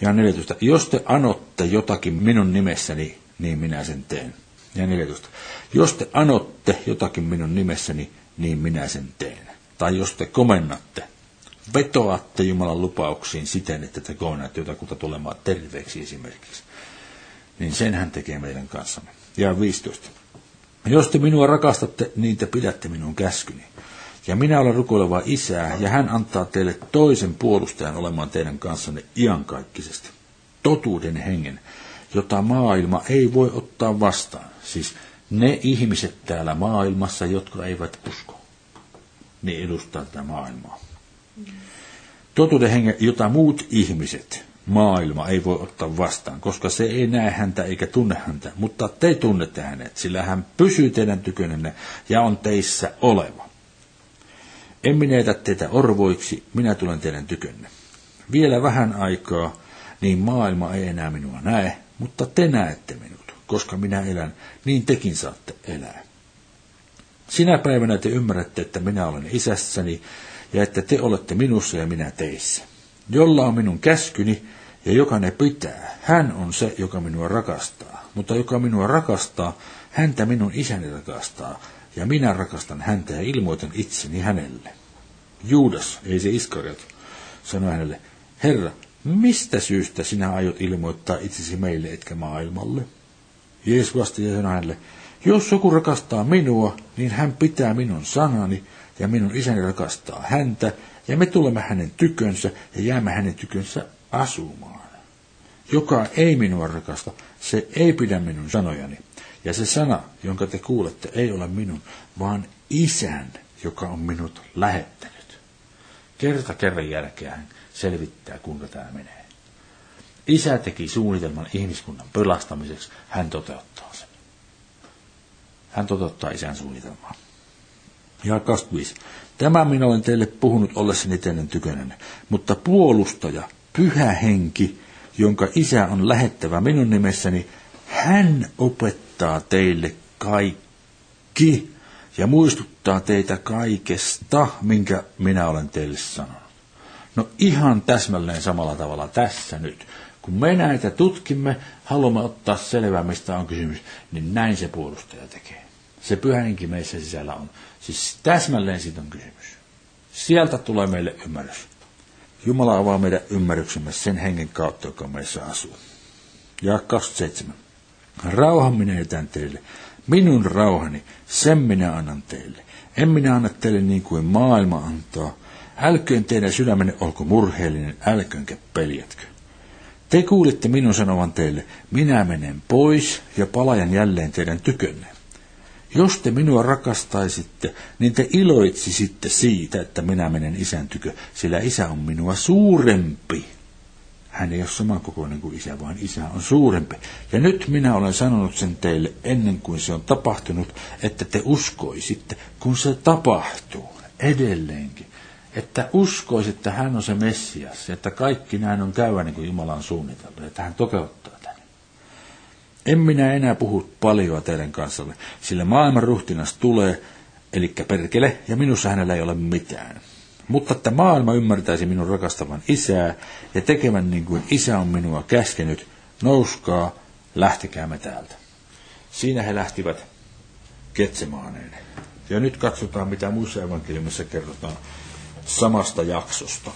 Ja 14. Jos te anotte jotakin minun nimessäni, niin minä sen teen. Ja 14. Jos te anotte jotakin minun nimessäni, niin minä sen teen. Tai jos te komennatte, vetoatte Jumalan lupauksiin siten, että te komennatte jotakuta tulemaan terveeksi esimerkiksi, niin sen hän tekee meidän kanssamme. Ja 15. Jos te minua rakastatte, niin te pidätte minun käskyni. Ja minä olen rukoileva isää, ja hän antaa teille toisen puolustajan olemaan teidän kanssanne iankaikkisesti. Totuuden hengen, jota maailma ei voi ottaa vastaan. Siis ne ihmiset täällä maailmassa, jotka eivät usko, niin edustaa tätä maailmaa. Totuuden hengen, jota muut ihmiset, maailma ei voi ottaa vastaan, koska se ei näe häntä eikä tunne häntä, mutta te tunnette hänet, sillä hän pysyy teidän tykönenne ja on teissä oleva. En minä teitä orvoiksi, minä tulen teidän tykönne. Vielä vähän aikaa, niin maailma ei enää minua näe, mutta te näette minut, koska minä elän, niin tekin saatte elää. Sinä päivänä te ymmärrätte, että minä olen isässäni ja että te olette minussa ja minä teissä. Jolla on minun käskyni ja joka ne pitää, hän on se, joka minua rakastaa. Mutta joka minua rakastaa, häntä minun isäni rakastaa, ja minä rakastan häntä ja ilmoitan itseni hänelle. Juudas, ei se Iskariot, sanoi hänelle, Herra, mistä syystä sinä aiot ilmoittaa itsesi meille etkä maailmalle? Jeesus vastasi ja sanoi hänelle, jos joku rakastaa minua, niin hän pitää minun sanani, ja minun isäni rakastaa häntä, ja me tulemme hänen tykönsä ja jäämme hänen tykönsä asumaan. Joka ei minua rakasta, se ei pidä minun sanojani. Ja se sana, jonka te kuulette, ei ole minun, vaan isän, joka on minut lähettänyt. Kerta kerran jälkeen hän selvittää, kuinka tämä menee. Isä teki suunnitelman ihmiskunnan pelastamiseksi, hän toteuttaa sen. Hän toteuttaa isän suunnitelmaa. Ja 25. Tämä minä olen teille puhunut ollessani teidän tykönänne, mutta puolustaja, pyhä henki, jonka isä on lähettävä minun nimessäni, hän opettaa teille kaikki ja muistuttaa teitä kaikesta, minkä minä olen teille sanonut. No ihan täsmälleen samalla tavalla tässä nyt. Kun me näitä tutkimme, haluamme ottaa selvää, mistä on kysymys, niin näin se puolustaja tekee. Se pyhänkin meissä sisällä on. Siis täsmälleen siitä on kysymys. Sieltä tulee meille ymmärrys. Jumala avaa meidän ymmärryksemme sen hengen kautta, joka meissä asuu. Ja 27. Rauhan minä etän teille. Minun rauhani, sen minä annan teille. En minä anna teille niin kuin maailma antaa. Älköön teidän sydämenne olko murheellinen, älköönkä peljätkö. Te kuulitte minun sanovan teille, minä menen pois ja palajan jälleen teidän tykönne. Jos te minua rakastaisitte, niin te iloitsisitte siitä, että minä menen isän tykö, sillä isä on minua suurempi. Hän ei ole samankokoinen kuin isä, vaan isä on suurempi. Ja nyt minä olen sanonut sen teille ennen kuin se on tapahtunut, että te uskoisitte, kun se tapahtuu edelleenkin. Että uskoisitte, että hän on se Messias, että kaikki näin on käyvä niin kuin Jumala on suunnitellut, että hän toteuttaa en minä enää puhu paljon teidän kanssalle, sillä maailman ruhtinas tulee, eli perkele, ja minussa hänellä ei ole mitään. Mutta että maailma ymmärtäisi minun rakastavan isää ja tekevän niin kuin isä on minua käskenyt, nouskaa, lähtekäämme täältä. Siinä he lähtivät Ketsemaaneen. Ja nyt katsotaan, mitä muissa evankeliumissa kerrotaan samasta jaksosta,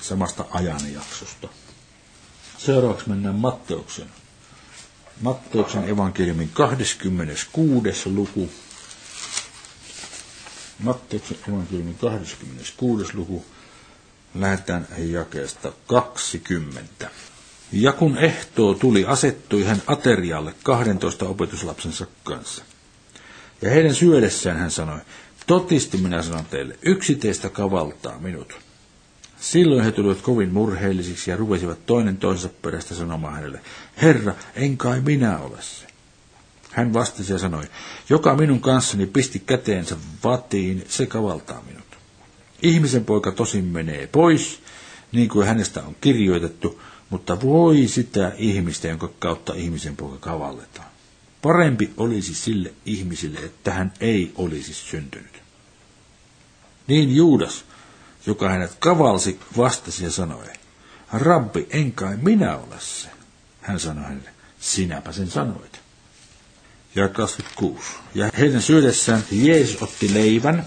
samasta ajanjaksosta. Seuraavaksi mennään Matteuksen. Matteuksen evankeliumin 26. luku. Matteuksen evankeliumin 26. luku. Lähdetään jakeesta 20. Ja kun ehtoo tuli, asettui hän aterialle 12 opetuslapsensa kanssa. Ja heidän syödessään hän sanoi, totisti minä sanon teille, yksi teistä kavaltaa minut. Silloin he tulivat kovin murheellisiksi ja rupesivat toinen toisensa perästä sanomaan hänelle, Herra, en kai minä ole se. Hän vastasi ja sanoi, joka minun kanssani pisti käteensä vatiin, se kavaltaa minut. Ihmisen poika tosin menee pois, niin kuin hänestä on kirjoitettu, mutta voi sitä ihmistä, jonka kautta ihmisen poika kavalletaan. Parempi olisi sille ihmisille, että hän ei olisi syntynyt. Niin Juudas, joka hänet kavalsi, vastasi ja sanoi, Rabbi, en kai minä ole se. Hän sanoi hänelle, sinäpä sen sanoit. Ja 26. Ja heidän syödessään Jeesus otti leivän,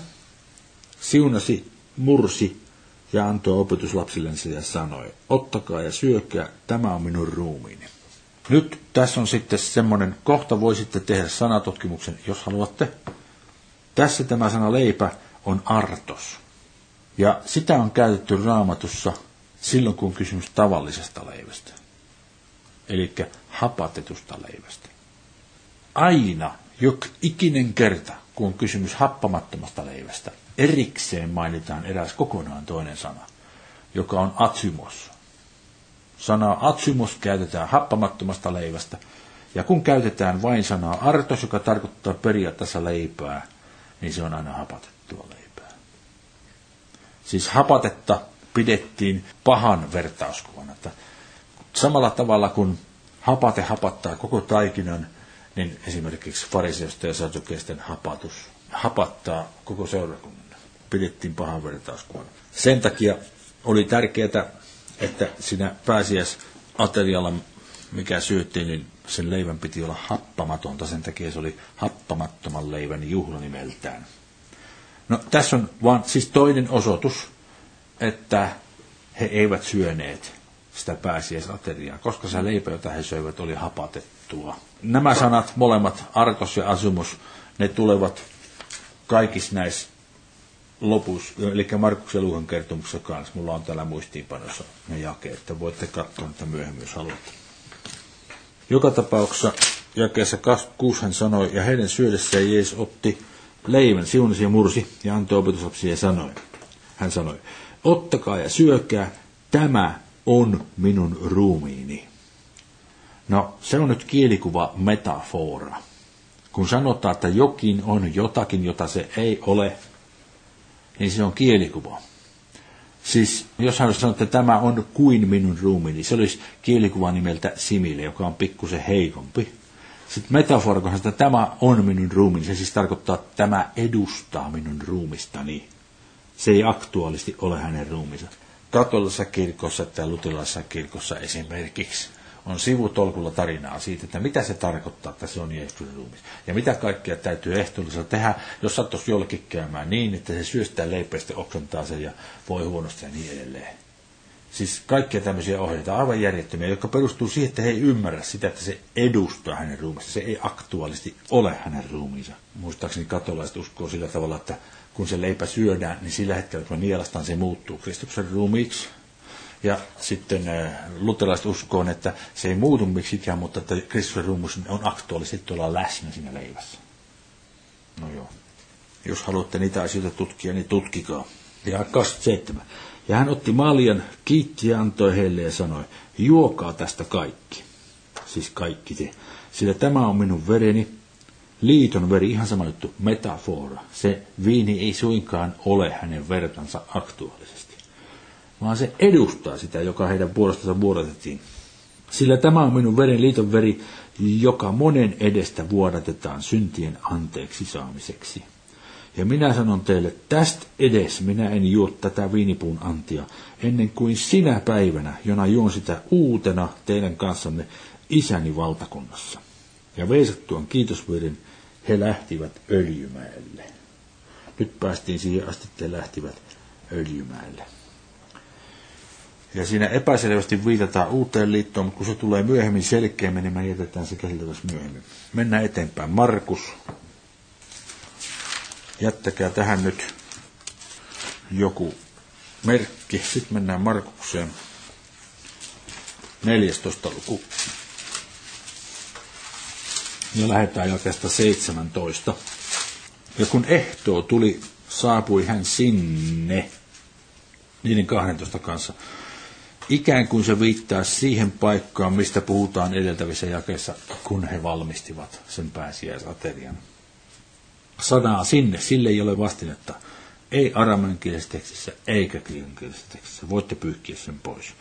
siunasi, mursi ja antoi opetuslapsillensa ja sanoi, ottakaa ja syökää, tämä on minun ruumiini. Nyt tässä on sitten semmoinen, kohta voisitte tehdä sanatutkimuksen, jos haluatte. Tässä tämä sana leipä on artos. Ja sitä on käytetty raamatussa silloin, kun on kysymys tavallisesta leivästä. Eli hapatetusta leivästä. Aina, jok ikinen kerta, kun on kysymys happamattomasta leivästä, erikseen mainitaan eräs kokonaan toinen sana, joka on atsymos. Sanaa atsymos käytetään happamattomasta leivästä, ja kun käytetään vain sanaa artos, joka tarkoittaa periaatteessa leipää, niin se on aina hapatettua leipää. Siis hapatetta pidettiin pahan vertauskuvana. Että samalla tavalla kuin hapate hapattaa koko taikinan, niin esimerkiksi fariseosta ja sadukeisten hapatus hapattaa koko seurakunnan. Pidettiin pahan vertauskuvana. Sen takia oli tärkeää, että siinä pääsiäis aterialla, mikä syöttiin, niin sen leivän piti olla happamatonta. Sen takia se oli happamattoman leivän juhla nimeltään. No tässä on vaan siis toinen osoitus, että he eivät syöneet sitä pääsiäisateriaa, koska se leipä, jota he söivät, oli hapatettua. Nämä sanat, molemmat, artos ja asumus, ne tulevat kaikissa näissä lopussa, eli Markuksen luuhan kertomuksessa kanssa. Mulla on täällä muistiinpanossa ne jakeet, että voitte katsoa niitä myöhemmin, jos haluatte. Joka tapauksessa jakeessa 26 hän sanoi, ja heidän syödessään Jeesus otti leivän, siunasi ja mursi ja antoi opetuslapsia ja sanoi. Hän sanoi, ottakaa ja syökää, tämä on minun ruumiini. No, se on nyt kielikuva metafora. Kun sanotaan, että jokin on jotakin, jota se ei ole, niin se on kielikuva. Siis jos hän sanoa, että tämä on kuin minun ruumiini, se olisi kielikuva nimeltä simile, joka on pikkusen heikompi. Sitten metafora, kun että tämä on minun ruumiini, se siis tarkoittaa, että tämä edustaa minun ruumistani. Se ei aktuaalisti ole hänen ruumiinsa. Katolisessa kirkossa tai lutilaisessa kirkossa esimerkiksi on sivutolkulla tarinaa siitä, että mitä se tarkoittaa, että se on Jeesuksen ruumis. Ja mitä kaikkea täytyy ehtoollisella tehdä, jos sattuisi jollekin käymään niin, että se syöstää leipeästi, oksentaa sen ja voi huonosti ja niin edelleen. Siis kaikkia tämmöisiä ohjeita, aivan järjettömiä, jotka perustuu siihen, että he ei ymmärrä sitä, että se edustaa hänen ruumista. Se ei aktuaalisesti ole hänen ruumiinsa. Muistaakseni katolaiset uskoo sillä tavalla, että kun se leipä syödään, niin sillä hetkellä, kun nielastaan, se muuttuu Kristuksen ruumiiksi. Ja sitten äh, luterilaiset uskoon, että se ei muutu miksikään, mutta että Kristuksen on aktuaalisesti tuolla läsnä siinä leivässä. No joo. Jos haluatte niitä asioita tutkia, niin tutkikaa. Ja 27. Ja hän otti maljan, kiitti ja antoi heille ja sanoi, juokaa tästä kaikki. Siis kaikki te. Sillä tämä on minun vereni, liiton veri, ihan sama juttu, metafora. Se viini ei suinkaan ole hänen vertansa aktuaalisesti, vaan se edustaa sitä, joka heidän puolestansa vuodatettiin. Sillä tämä on minun veren liiton veri, joka monen edestä vuodatetaan syntien anteeksi saamiseksi. Ja minä sanon teille, tästä edes minä en juo tätä viinipuun antia, ennen kuin sinä päivänä, jona juon sitä uutena teidän kanssanne isäni valtakunnassa. Ja veisattuaan kiitosvirren he lähtivät Öljymäelle. Nyt päästiin siihen asti, että he lähtivät Öljymäelle. Ja siinä epäselvästi viitataan uuteen liittoon, mutta kun se tulee myöhemmin selkeämmin, niin me jätetään se käsiteltäväksi myöhemmin. Mennään eteenpäin. Markus. Jättäkää tähän nyt joku merkki. Sitten mennään Markukseen. 14. luku. Ja lähdetään jakeesta 17. Ja kun ehtoo tuli, saapui hän sinne niiden 12 kanssa. Ikään kuin se viittaa siihen paikkaan, mistä puhutaan edeltävissä jakeissa, kun he valmistivat sen pääsiäisaterian. Sanaa sinne, sille ei ole vastinetta. Ei aramenkielisessä tekstissä eikä kriinkielisessä tekstissä. Voitte pyyhkiä sen pois.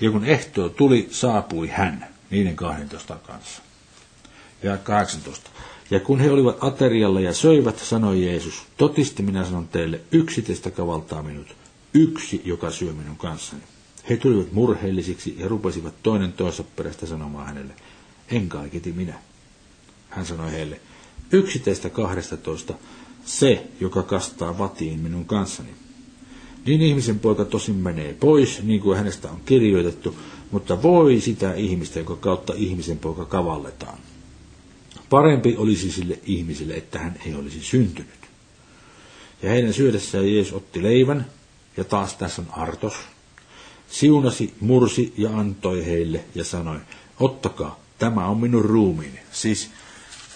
Ja kun ehtoo tuli, saapui hän niiden 12 kanssa. Ja 18. Ja kun he olivat aterialla ja söivät, sanoi Jeesus, totisti minä sanon teille, yksi teistä kavaltaa minut, yksi, joka syö minun kanssani. He tulivat murheellisiksi ja rupesivat toinen toisa perästä sanomaan hänelle, en kaiketi minä. Hän sanoi heille, yksi teistä kahdesta toista, se, joka kastaa vatiin minun kanssani. Niin ihmisen poika tosin menee pois, niin kuin hänestä on kirjoitettu, mutta voi sitä ihmistä, joka kautta ihmisen poika kavalletaan. Parempi olisi sille ihmiselle, että hän ei olisi syntynyt. Ja heidän syödessään Jeesus otti leivän, ja taas tässä on artos, siunasi, mursi ja antoi heille ja sanoi, ottakaa, tämä on minun ruumiini. Siis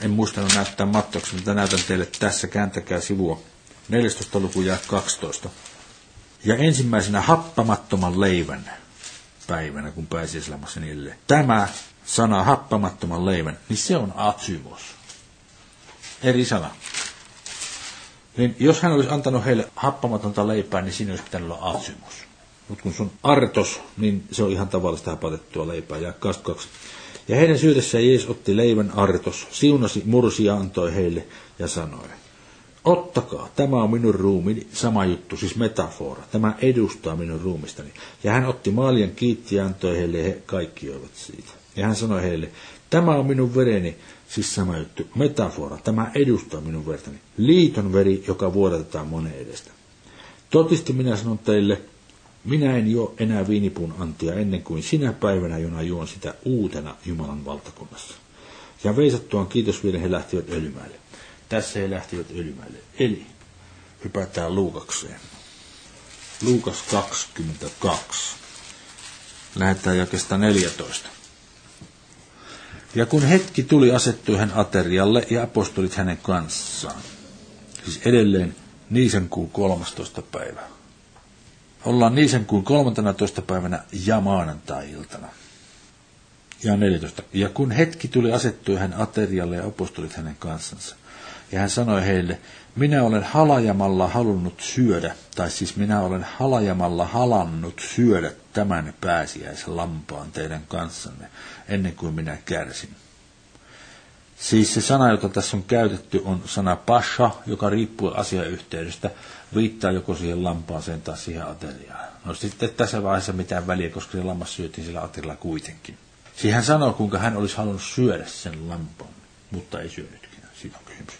en muistanut näyttää mattoksi, mutta näytän teille tässä, kääntäkää sivua. 14. luku ja 12. Ja ensimmäisenä happamattoman leivän päivänä, kun pääsiäislämässä niille. Tämä sana happamattoman leivän, niin se on atsymos. Eri sana. Niin jos hän olisi antanut heille happamatonta leipää, niin siinä olisi pitänyt olla atsymos. Mutta kun se on artos, niin se on ihan tavallista hapatettua leipää. Ja 22. Ja heidän syydessään Jeesus otti leivän artos, siunasi, mursi ja antoi heille ja sanoi, ottakaa, tämä on minun ruumini, sama juttu, siis metafora, tämä edustaa minun ruumistani. Ja hän otti maalien kiitti ja antoi heille ja he kaikki joivat siitä. Ja hän sanoi heille, tämä on minun vereni, siis sama juttu, metafora, tämä edustaa minun vertani. Liiton veri, joka vuodatetaan monen edestä. Totisti minä sanon teille, minä en jo enää viinipuun antia ennen kuin sinä päivänä, jona juon sitä uutena Jumalan valtakunnassa. Ja veisattuaan kiitos vielä he lähtivät öljymäelle. Tässä he lähtivät öljymäelle. Eli hypätään Luukakseen. Luukas 22. Lähetään jakesta 14. Ja kun hetki tuli, asettui hän aterialle ja apostolit hänen kanssaan. Siis edelleen Niisen kuun 13. päivä. Ollaan Niisen kuun 13. päivänä ja maanantai-iltana. Ja 14. Ja kun hetki tuli, asettui hän aterialle ja apostolit hänen kanssansa. Ja hän sanoi heille, minä olen halajamalla halunnut syödä, tai siis minä olen halajamalla halannut syödä tämän pääsiäislampaan teidän kanssanne, ennen kuin minä kärsin. Siis se sana, jota tässä on käytetty, on sana pasha, joka riippuu asiayhteydestä, viittaa joko siihen lampaaseen tai siihen ateriaan. No sitten tässä vaiheessa mitään väliä, koska se lammas syötiin sillä aterialla kuitenkin. Siihen hän sanoo, kuinka hän olisi halunnut syödä sen lampaan, mutta ei syönytkin. Siitä on kysymys.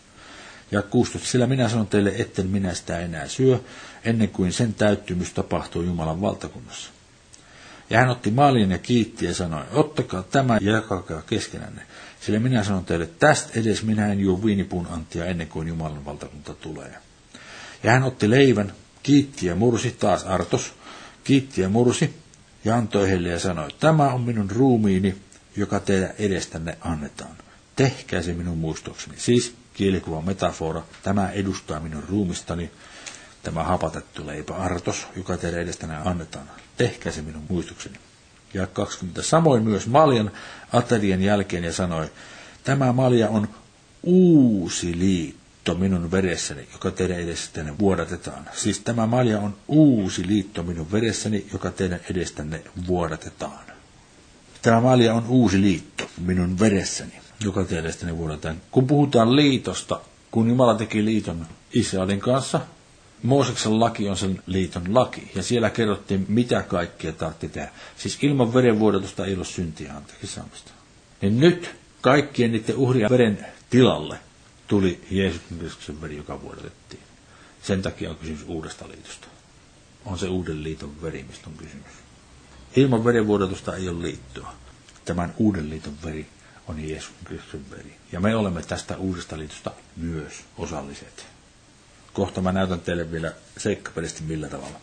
Ja 16. Sillä minä sanon teille, etten minä sitä enää syö, ennen kuin sen täyttymys tapahtuu Jumalan valtakunnassa. Ja hän otti maalin ja kiitti ja sanoi, ottakaa tämä ja jakakaa keskenänne. Sillä minä sanon teille, tästä edes minä en juo viinipuun antia ennen kuin Jumalan valtakunta tulee. Ja hän otti leivän, kiitti ja mursi, taas Artos, kiitti ja mursi, ja antoi heille ja sanoi, tämä on minun ruumiini, joka teidän edestänne annetaan. Tehkää se minun muistokseni. Siis kielikuva metafora, tämä edustaa minun ruumistani, tämä hapatettu leipä Artos, joka teidän edestänne annetaan. Tehkää se minun muistokseni. Ja 20. Samoin myös Maljan aterian jälkeen ja sanoi, tämä Malja on uusi liitto minun veressäni, joka teidän edestänne vuodatetaan. Siis tämä malja on uusi liitto minun veressäni, joka teidän edestänne vuodatetaan. Tämä malja on uusi liitto minun veressäni, joka teidän edestänne vuodatetaan. Kun puhutaan liitosta, kun Jumala teki liiton Israelin kanssa, Mooseksen laki on sen liiton laki, ja siellä kerrottiin, mitä kaikkea tahti tehdä. Siis ilman verenvuodatusta ei ole syntiä anteeksi saamista. Niin nyt kaikkien niiden uhrien veren tilalle tuli Jeesuksen Kristuksen veri, joka vuodatettiin. Sen takia on kysymys uudesta liitosta. On se uuden liiton veri, mistä on kysymys. Ilman verenvuodatusta ei ole liittoa. Tämän uuden liiton veri on Jeesuksen Kristuksen veri. Ja me olemme tästä uudesta liitosta myös osalliset. Kohta mä näytän teille vielä seikkaperäisesti millä tavalla.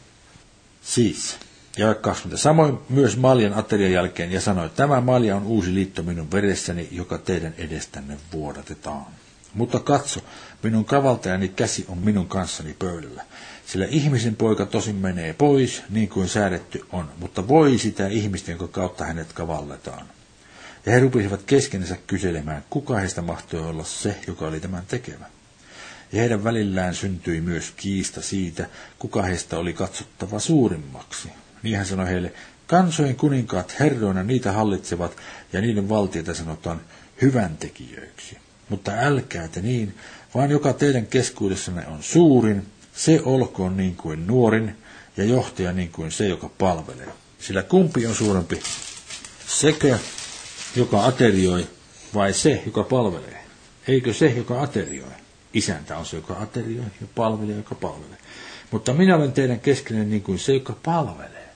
Siis, ja 20. Samoin myös Maljan aterian jälkeen ja sanoi, tämä Malja on uusi liitto minun veressäni, joka teidän edestänne vuodatetaan. Mutta katso, minun kavaltajani käsi on minun kanssani pöydällä. Sillä ihmisen poika tosin menee pois, niin kuin säädetty on, mutta voi sitä ihmistä, jonka kautta hänet kavalletaan. Ja he rupisivat keskenensä kyselemään, kuka heistä mahtoi olla se, joka oli tämän tekevä. Ja heidän välillään syntyi myös kiista siitä, kuka heistä oli katsottava suurimmaksi. Niin hän sanoi heille, kansojen kuninkaat herroina niitä hallitsevat, ja niiden valtioita sanotaan hyväntekijöiksi. Mutta älkää te niin, vaan joka teidän keskuudessanne on suurin, se olkoon niin kuin nuorin, ja johtaja niin kuin se, joka palvelee. Sillä kumpi on suurempi, sekä joka aterioi, vai se, joka palvelee? Eikö se, joka aterioi? Isäntä on se, joka aterioi, ja palvelee, joka palvelee. Mutta minä olen teidän keskinen niin kuin se, joka palvelee.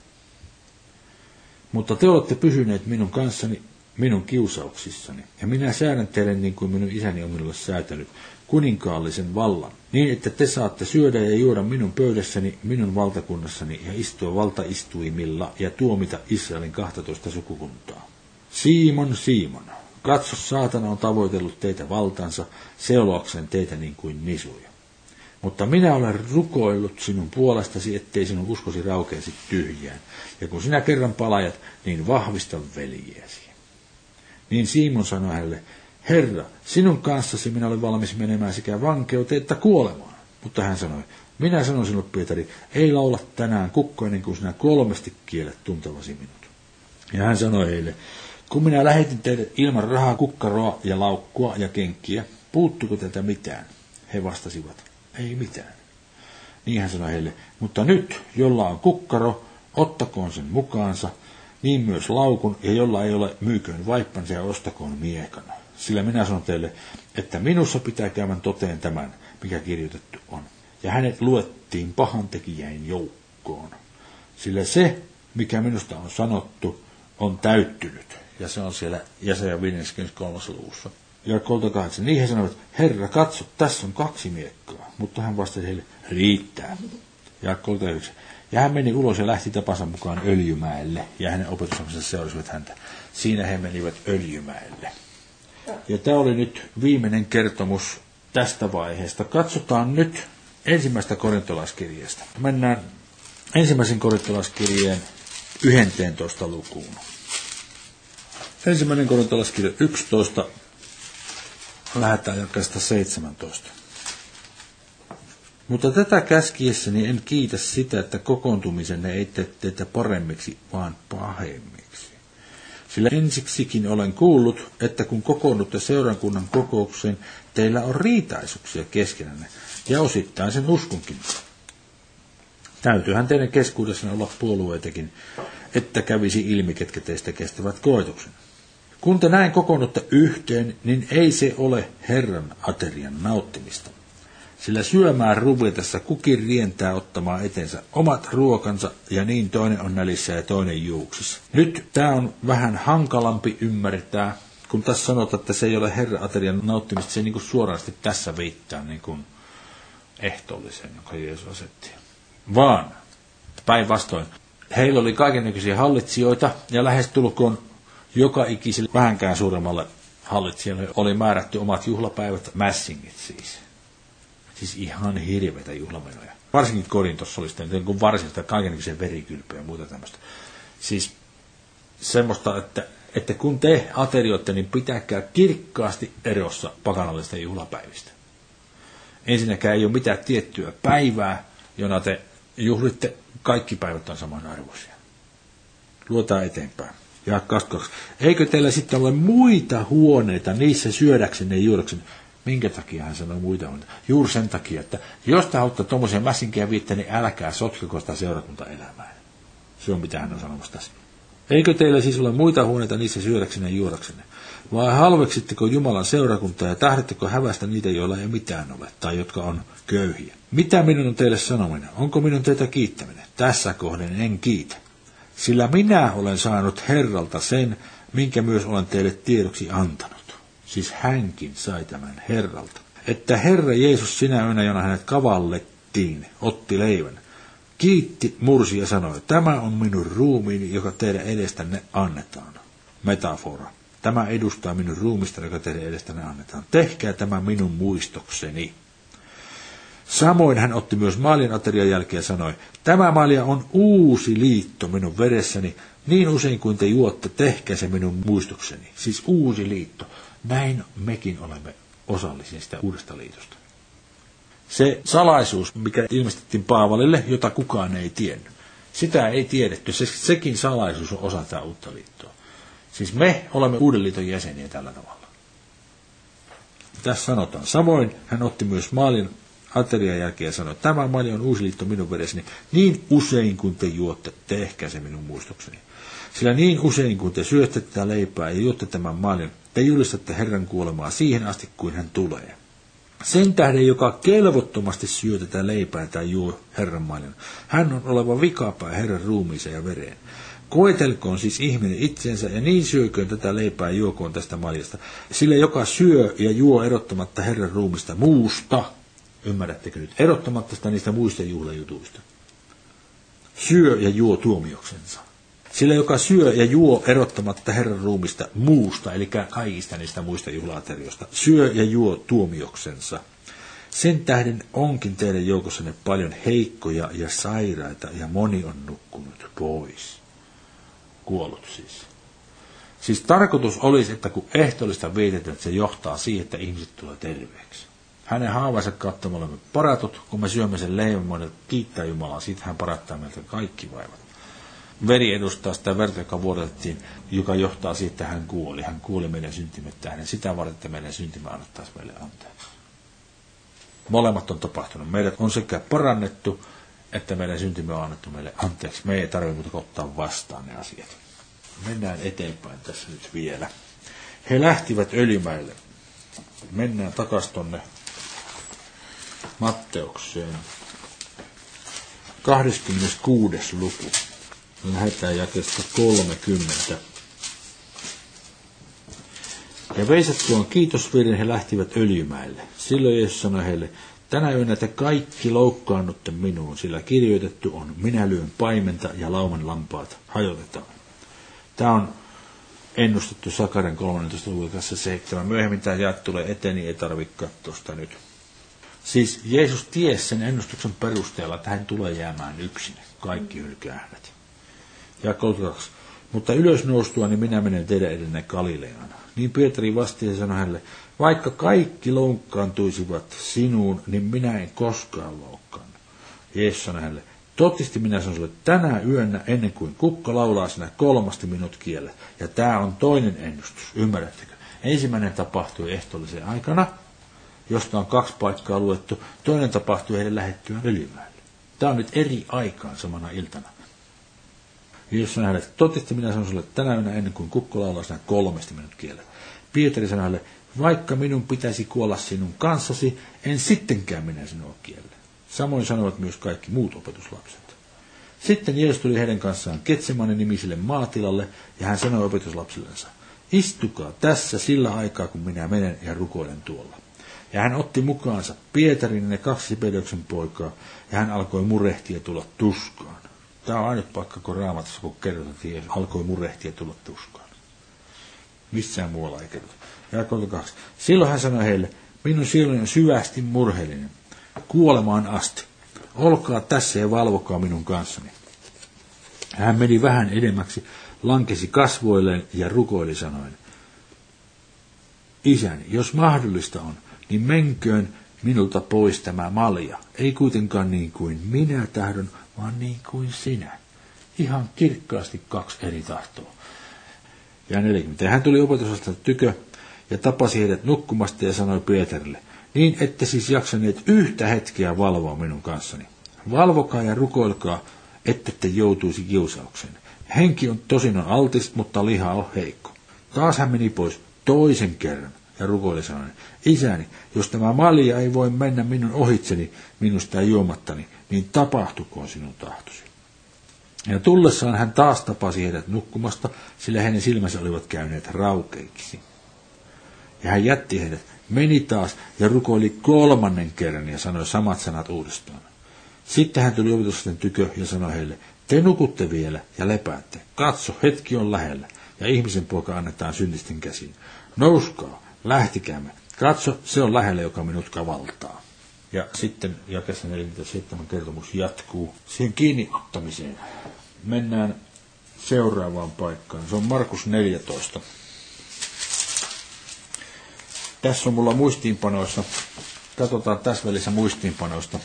Mutta te olette pysyneet minun kanssani minun kiusauksissani, ja minä säädän teille niin kuin minun isäni on minulle säätänyt, kuninkaallisen vallan, niin että te saatte syödä ja juoda minun pöydässäni, minun valtakunnassani ja istua valtaistuimilla ja tuomita Israelin 12 sukukuntaa. Siimon, Siimon, katso saatana on tavoitellut teitä valtansa, seloakseen teitä niin kuin nisuja. Mutta minä olen rukoillut sinun puolestasi, ettei sinun uskosi raukeasi tyhjään. Ja kun sinä kerran palajat, niin vahvista veljiäsi. Niin Simon sanoi hänelle, Herra, sinun kanssasi minä olen valmis menemään sekä vankeuteen että kuolemaan. Mutta hän sanoi, minä sanon sinulle, Pietari, ei laula tänään kukko ennen kuin sinä kolmesti kielet tuntevasi minut. Ja hän sanoi heille, kun minä lähetin teille ilman rahaa, kukkaroa ja laukkua ja kenkkiä, puuttuko tätä mitään? He vastasivat, ei mitään. Niin hän sanoi heille, mutta nyt, jolla on kukkaro, ottakoon sen mukaansa, niin myös laukun, ja jolla ei ole, myyköön vaippansa ja ostakoon miekana. Sillä minä sanon teille, että minussa pitää käymän toteen tämän, mikä kirjoitettu on. Ja hänet luettiin pahantekijäin joukkoon. Sillä se, mikä minusta on sanottu, on täyttynyt. Ja se on siellä Jesaja 53. luvussa. Ja 38. Niin he sanoivat, Herra, katso, tässä on kaksi miekkaa. Mutta hän vastasi heille, riittää. Ja 39. Ja hän meni ulos ja lähti tapansa mukaan Öljymäelle, ja hänen opetusopinsa seurasivat häntä. Siinä he menivät Öljymäelle. Ja tämä oli nyt viimeinen kertomus tästä vaiheesta. Katsotaan nyt ensimmäistä korintolaiskirjeestä. Mennään ensimmäisen korintolaiskirjeen 11 lukuun. Ensimmäinen korintolaiskirja 11, lähdetään jakasta 17. Mutta tätä käskiessäni en kiitä sitä, että kokoontumisenne ei tee teitä paremmiksi, vaan pahemmiksi. Sillä ensiksikin olen kuullut, että kun kokoonnutte seurankunnan kokoukseen, teillä on riitaisuuksia keskenänne, ja osittain sen uskonkin. Täytyyhän teidän keskuudessanne olla puolueitakin, että kävisi ilmi, ketkä teistä kestävät koetuksen. Kun te näin kokoonnutte yhteen, niin ei se ole Herran aterian nauttimista sillä syömään ruvetessa kukin rientää ottamaan etensä omat ruokansa ja niin toinen on nälissä ja toinen juuksissa. Nyt tämä on vähän hankalampi ymmärtää, kun tässä sanotaan, että se ei ole Herra Aterian nauttimista, se niin kuin suorasti tässä viittaa niin kuin ehtoolliseen, jonka Jeesus asetti. Vaan päinvastoin, heillä oli kaikenlaisia hallitsijoita ja lähestulkoon joka ikiselle vähänkään suuremmalle hallitsijalle oli määrätty omat juhlapäivät, mässingit siis. Siis ihan hirveitä juhlamenoja. Varsinkin Korintossa oli sitten niin varsinaista kaikenlaisia verikylpyjä ja muuta tämmöistä. Siis semmoista, että, että kun te aterioitte, niin pitäkää kirkkaasti erossa pakanallisista juhlapäivistä. Ensinnäkään ei ole mitään tiettyä päivää, jona te juhlitte, kaikki päivät on samanarvoisia. Luotaan eteenpäin. Ja 22. Eikö teillä sitten ole muita huoneita niissä syödäksenne ja juodaksenne? Minkä takia hän sanoi muita on? Juuri sen takia, että jos te haluatte tuommoisia mässinkiä viittää, niin älkää sotkeko sitä seurakuntaelämää. Se on mitä hän on sanomassa tässä. Eikö teillä siis ole muita huoneita niissä syödäksenne ja juodaksenne? Vai halveksitteko Jumalan seurakuntaa ja tähdetteko hävästä niitä, joilla ei mitään ole, tai jotka on köyhiä? Mitä minun on teille sanominen? Onko minun teitä kiittäminen? Tässä kohden en kiitä. Sillä minä olen saanut Herralta sen, minkä myös olen teille tiedoksi antanut. Siis hänkin sai tämän Herralta. Että Herra Jeesus sinä yönä, jona hänet kavallettiin, otti leivän, kiitti, mursi ja sanoi, tämä on minun ruumiini, joka teidän edestänne annetaan. Metafora. Tämä edustaa minun ruumista, joka teidän edestänne annetaan. Tehkää tämä minun muistokseni. Samoin hän otti myös maalin aterian jälkeen ja sanoi, tämä malja on uusi liitto minun veressäni, niin usein kuin te juotte, tehkää se minun muistokseni. Siis uusi liitto. Näin mekin olemme osallisia sitä uudesta liitosta. Se salaisuus, mikä ilmestettiin Paavalille, jota kukaan ei tiennyt. Sitä ei tiedetty. Se, sekin salaisuus on osa tätä uutta liittoa. Siis me olemme uuden liiton jäseniä tällä tavalla. Tässä sanotaan. Samoin hän otti myös maalin aterian jälkeen ja sanoi, tämä maali on uusi liitto minun veressäni. Niin usein kun te juotte, tehkää se minun muistokseni. Sillä niin usein kun te syötte tätä leipää ja juotte tämän maalin, te julistatte Herran kuolemaa siihen asti, kuin hän tulee. Sen tähden, joka kelvottomasti syö tätä leipää tai juo Herran maalin, hän on oleva vikapää Herran ruumiiseen ja vereen. Koetelkoon siis ihminen itsensä ja niin syököön tätä leipää ja juokoon tästä maljasta. Sillä joka syö ja juo erottamatta Herran ruumista muusta, ymmärrättekö nyt, erottamatta sitä niistä muista juhlajutuista, syö ja juo tuomioksensa. Sillä joka syö ja juo erottamatta Herran ruumista muusta, eli kaikista niistä muista juhlaateriosta, syö ja juo tuomioksensa. Sen tähden onkin teidän joukossanne paljon heikkoja ja sairaita, ja moni on nukkunut pois. Kuollut siis. Siis tarkoitus olisi, että kun ehtoollista vietetään, että se johtaa siihen, että ihmiset tulee terveeksi. Hänen haavansa kautta me olemme paratut, kun me syömme sen leivän, kiittää Jumalaa, siitä hän parattaa meiltä kaikki vaivat veri edustaa sitä verta, joka vuodatettiin, joka johtaa siihen, että hän kuoli. Hän kuoli meidän syntimet tähden. Sitä varten, että meidän syntimä annettaisiin meille anteeksi. Molemmat on tapahtunut. Meidät on sekä parannettu, että meidän syntimme on annettu meille anteeksi. Me ei tarvitse muuta ottaa vastaan ne asiat. Mennään eteenpäin tässä nyt vielä. He lähtivät Öljymäelle. Mennään takaisin tuonne Matteukseen. 26. luku. Lähetään jakesta 30. Ja veisattuaan kiitosvirren he lähtivät öljymäelle. Silloin Jeesus sanoi heille, tänä yönä te kaikki loukkaannutte minuun, sillä kirjoitettu on, minä lyön paimenta ja lauman lampaat hajotetaan. Tämä on ennustettu Sakaren 13. luvun 7. Myöhemmin tämä jaet tulee eteen, niin ei tarvitse katsoa sitä nyt. Siis Jeesus tiesi sen ennustuksen perusteella, että hän tulee jäämään yksin, kaikki hylkää ja 32. Mutta ylös noustua, niin minä menen teidän edenne Galileaan. Niin Pietari vastasi ja sanoi hänelle, vaikka kaikki loukkaantuisivat sinuun, niin minä en koskaan loukkaan. Jeesus sanoi hänelle, totisti minä sanon sinulle, tänä yönä ennen kuin kukka laulaa sinä kolmasti minut kielle. Ja tämä on toinen ennustus, ymmärrättekö? Ensimmäinen tapahtui ehtoollisen aikana, josta on kaksi paikkaa luettu. Toinen tapahtui heidän lähettyään Öljymäelle. Tämä on nyt eri aikaan samana iltana. Jeesus sanoi hänelle, totisti minä sanon sinulle tänä yönä ennen kuin kukko laulaa sinä kolmesti minut kielellä. Pietari sanoi hänelle, vaikka minun pitäisi kuolla sinun kanssasi, en sittenkään minä sinua kiellä. Samoin sanovat myös kaikki muut opetuslapset. Sitten Jeesus tuli heidän kanssaan Ketsemanen nimiselle maatilalle, ja hän sanoi opetuslapsillensa, istukaa tässä sillä aikaa, kun minä menen ja rukoilen tuolla. Ja hän otti mukaansa Pietarin ja ne kaksi Sibeliuksen poikaa, ja hän alkoi murehtia tulla tuskaan. Tämä on ainut paikka, kun raamatussa, kun kerrotaan, alkoi murehtia tulla tuskaan. Missään muualla ei kerrota. Ja 32. Silloin hän sanoi heille, minun sieluni on syvästi murheellinen, kuolemaan asti. Olkaa tässä ja valvokaa minun kanssani. Hän meni vähän edemmäksi, lankesi kasvoilleen ja rukoili sanoen, Isäni, jos mahdollista on, niin menköön minulta pois tämä malja, ei kuitenkaan niin kuin minä tahdon, vaan niin kuin sinä. Ihan kirkkaasti kaksi eri tahtoa. Ja 40. hän tuli opetusasta tykö ja tapasi heidät nukkumasta ja sanoi Pietarille, niin ette siis jaksaneet yhtä hetkeä valvoa minun kanssani. Valvokaa ja rukoilkaa, ette te joutuisi kiusaukseen. Henki on tosin on altis, mutta liha on heikko. Taas hän meni pois toisen kerran ja rukoili sanoen, isäni, jos tämä malja ei voi mennä minun ohitseni minusta juomattani, niin tapahtukoon sinun tahtosi. Ja tullessaan hän taas tapasi heidät nukkumasta, sillä hänen silmänsä olivat käyneet raukeiksi. Ja hän jätti heidät, meni taas ja rukoili kolmannen kerran ja sanoi samat sanat uudestaan. Sitten hän tuli opetusten tykö ja sanoi heille, te nukutte vielä ja lepäätte. Katso, hetki on lähellä ja ihmisen poika annetaan syntisten käsiin. Nouskaa, lähtikäämme. Katso, se on lähellä, joka minut kavaltaa. Ja sitten jakessa 47 kertomus jatkuu siihen kiinni ottamiseen. Mennään seuraavaan paikkaan. Se on Markus 14. Tässä on mulla muistiinpanoissa, katsotaan tässä välissä muistiinpanoista.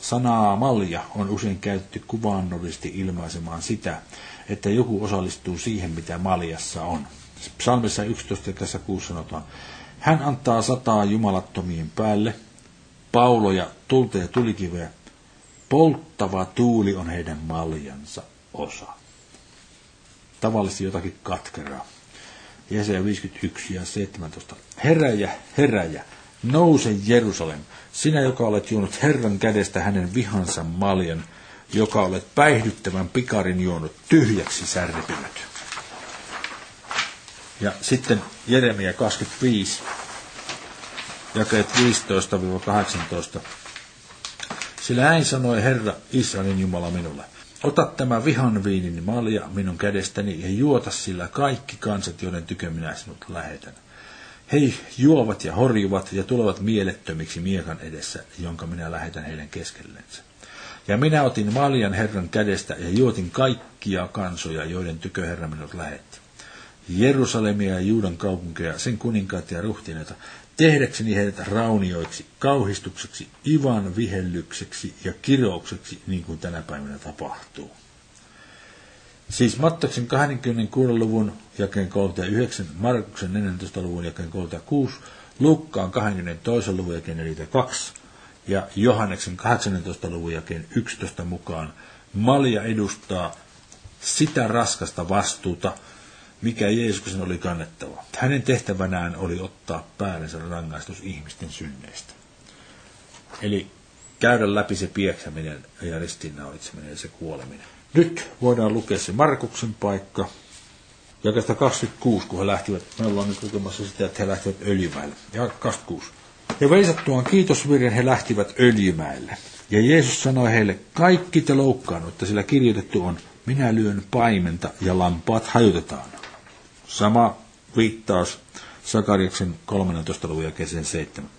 Sanaa malja on usein käytetty kuvaannollisesti ilmaisemaan sitä, että joku osallistuu siihen, mitä maljassa on. Psalmissa 11 tässä 6 sanotaan, hän antaa sataa jumalattomien päälle, pauloja, tulta ja tulikiveä, polttava tuuli on heidän maljansa osa. Tavallisesti jotakin katkeraa. Jesaja 51 ja 17. Heräjä, heräjä, nouse Jerusalem, sinä joka olet juonut Herran kädestä hänen vihansa maljan, joka olet päihdyttävän pikarin juonut tyhjäksi särpinyt. Ja sitten Jeremia 25, jakeet 15-18. Sillä näin sanoi Herra Israelin Jumala minulle. Ota tämä vihan viinin malja minun kädestäni ja juota sillä kaikki kansat, joiden tykö minä sinut lähetän. He juovat ja horjuvat ja tulevat mielettömiksi miekan edessä, jonka minä lähetän heidän keskellensä. Ja minä otin maljan Herran kädestä ja juotin kaikkia kansoja, joiden tykö Herra minut lähetti. Jerusalemia ja Juudan kaupunkeja, sen kuninkaita ja ruhtineita, tehdäkseni heidät raunioiksi, kauhistukseksi, ivan vihellykseksi ja kiroukseksi, niin kuin tänä päivänä tapahtuu. Siis Mattoksen 26. luvun jakeen 39, Markuksen 14. luvun jakeen 36, Lukkaan 22. luvun jakeen 42 ja Johanneksen 18. luvun jakeen 11 mukaan Malja edustaa sitä raskasta vastuuta, mikä Jeesuksen oli kannettava. Hänen tehtävänään oli ottaa päällensä rangaistus ihmisten synneistä. Eli käydä läpi se pieksäminen ja ristiinnaulitseminen ja se kuoleminen. Nyt voidaan lukea se Markuksen paikka, jakesta 26, kun he lähtivät, me ollaan nyt lukemassa sitä, että he lähtivät Öljymäelle. Ja 26. Ja veisattuaan kiitosvirren he lähtivät Öljymäelle. Ja Jeesus sanoi heille, kaikki te loukkaannutte, sillä kirjoitettu on, minä lyön paimenta ja lampaat hajutetaan. Sama viittaus Sakariaksen 13. luvun ja kesän 7.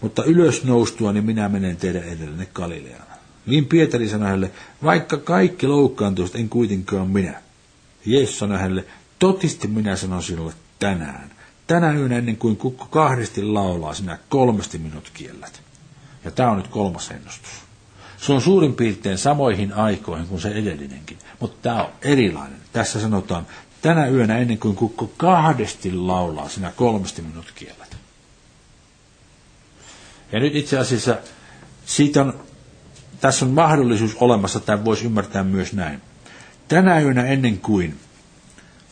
Mutta ylös noustua, niin minä menen teidän edellenne Galileaan. Niin Pietari sanoi hänelle, vaikka kaikki loukkaantuivat, en kuitenkaan minä. Jeesus sanoi hänelle, totisti minä sanon sinulle tänään. Tänä yönä ennen kuin kukko kahdesti laulaa, sinä kolmesti minut kiellät. Ja tämä on nyt kolmas ennustus. Se on suurin piirtein samoihin aikoihin kuin se edellinenkin, mutta tämä on erilainen. Tässä sanotaan, tänä yönä ennen kuin kukko kahdesti laulaa, sinä kolmesti minut kiellät. Ja nyt itse asiassa siitä on, tässä on mahdollisuus olemassa, tämä voisi ymmärtää myös näin. Tänä yönä ennen kuin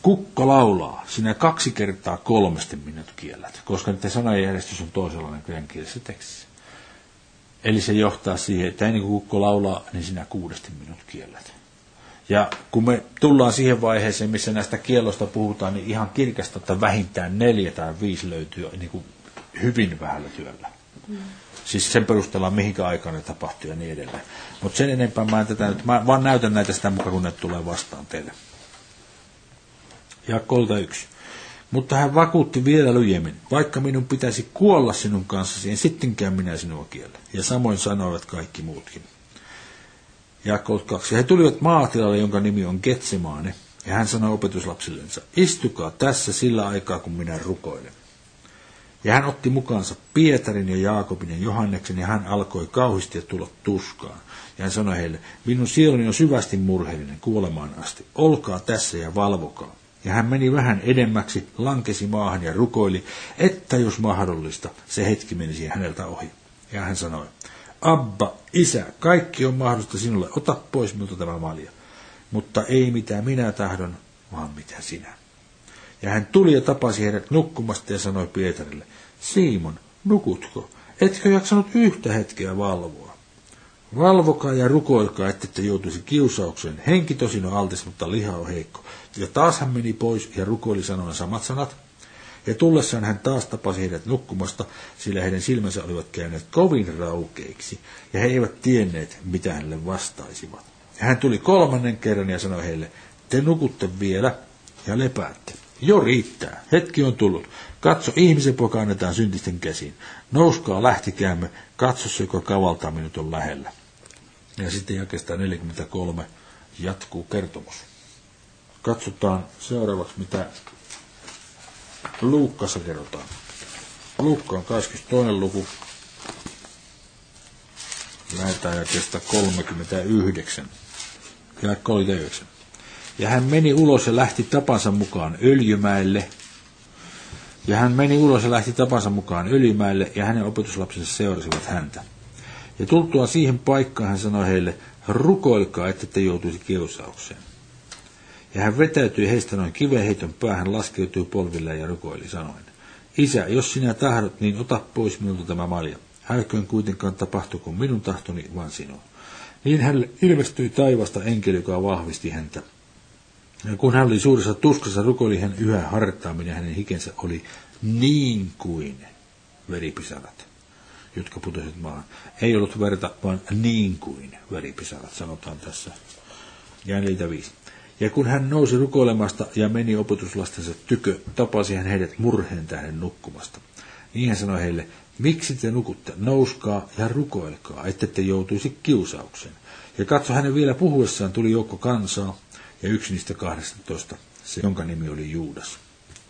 kukko laulaa, sinä kaksi kertaa kolmesti minut kiellät, koska nyt sanajärjestys on toisenlainen kielisessä tekstissä. Eli se johtaa siihen, että ennen kuin kukko laulaa, niin sinä kuudesti minut kiellät. Ja kun me tullaan siihen vaiheeseen, missä näistä kielosta puhutaan, niin ihan kirkasta, että vähintään neljä tai viisi löytyy niin kuin hyvin vähällä työllä. Mm. Siis sen perusteella, mihinkä aikaan ne tapahtuu ja niin edelleen. Mutta sen enempää mä en tätä nyt, mä vaan näytän näitä sitä mukaan, kun ne tulee vastaan teille. Ja kolta yksi. Mutta hän vakuutti vielä lujemmin, vaikka minun pitäisi kuolla sinun kanssasi, en sittenkään minä sinua kiellä. Ja samoin sanoivat kaikki muutkin. Jaakko 2. He tulivat maatilalle, jonka nimi on Getsemaane, ja hän sanoi opetuslapsillensa, istukaa tässä sillä aikaa, kun minä rukoilen. Ja hän otti mukaansa Pietarin ja Jaakobin ja Johanneksen, ja hän alkoi kauhisti tulla tuskaan. Ja hän sanoi heille, minun sieluni on syvästi murheellinen kuolemaan asti. Olkaa tässä ja valvokaa. Ja hän meni vähän edemmäksi, lankesi maahan ja rukoili, että jos mahdollista, se hetki menisi häneltä ohi. Ja hän sanoi, Abba, isä, kaikki on mahdollista sinulle, ota pois minulta tämä malja. mutta ei mitä minä tahdon, vaan mitä sinä. Ja hän tuli ja tapasi heidät nukkumasta ja sanoi Pietarille, Simon, nukutko? Etkö jaksanut yhtä hetkeä valvoa? Valvokaa ja rukoilkaa, te joutuisi kiusaukseen. Henki tosin on altis, mutta liha on heikko. Ja taas hän meni pois ja rukoili sanoen samat sanat. Ja tullessaan hän taas tapasi heidät nukkumasta, sillä heidän silmänsä olivat käyneet kovin raukeiksi, ja he eivät tienneet, mitä hänelle vastaisivat. Ja hän tuli kolmannen kerran ja sanoi heille, te nukutte vielä ja lepäätte. Jo riittää, hetki on tullut. Katso, ihmisen poika annetaan syntisten käsiin. Nouskaa, lähtikäämme, katso se, joka kavaltaa minut on lähellä. Ja sitten jakesta 43 jatkuu kertomus. Katsotaan seuraavaksi, mitä Luukkassa kerrotaan. Luukka on 22. luku. Lähetään jakesta 39. Ja 39. Ja hän meni ulos ja lähti tapansa mukaan Öljymäelle. Ja hän meni ulos ja lähti tapansa mukaan Öljymäelle, ja hänen opetuslapsensa seurasivat häntä. Ja tultua siihen paikkaan hän sanoi heille, rukoilkaa, että te joutuisi kiusaukseen. Ja hän vetäytyi heistä noin kiveheiton päähän, laskeutui polville ja rukoili sanoen. Isä, jos sinä tahdot, niin ota pois minulta tämä malja. Älköön kuitenkaan tapahtuko minun tahtoni, vaan sinun. Niin hän ilmestyi taivasta enkeli, joka vahvisti häntä. Ja kun hän oli suuressa tuskassa, rukoili hän yhä hartaammin ja hänen hikensä oli niin kuin veripisarat, jotka putosivat maahan. Ei ollut verta, vaan niin kuin veripisarat, sanotaan tässä. Niitä viisi. Ja kun hän nousi rukoilemasta ja meni opetuslastensa tykö, tapasi hän heidät murheen tähden nukkumasta. Niin hän sanoi heille, miksi te nukutte, nouskaa ja rukoilkaa, ette te joutuisi kiusaukseen. Ja katso hänen vielä puhuessaan tuli joukko kansaa, ja yksi niistä 12, se, jonka nimi oli Juudas,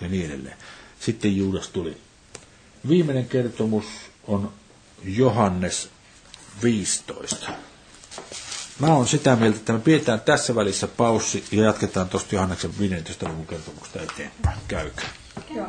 ja niin edelleen. Sitten Juudas tuli. Viimeinen kertomus on Johannes 15. Mä oon sitä mieltä, että me pidetään tässä välissä paussi ja jatketaan tuosta Johanneksen 15. luvun kertomuksesta eteenpäin. Käykää. Joo.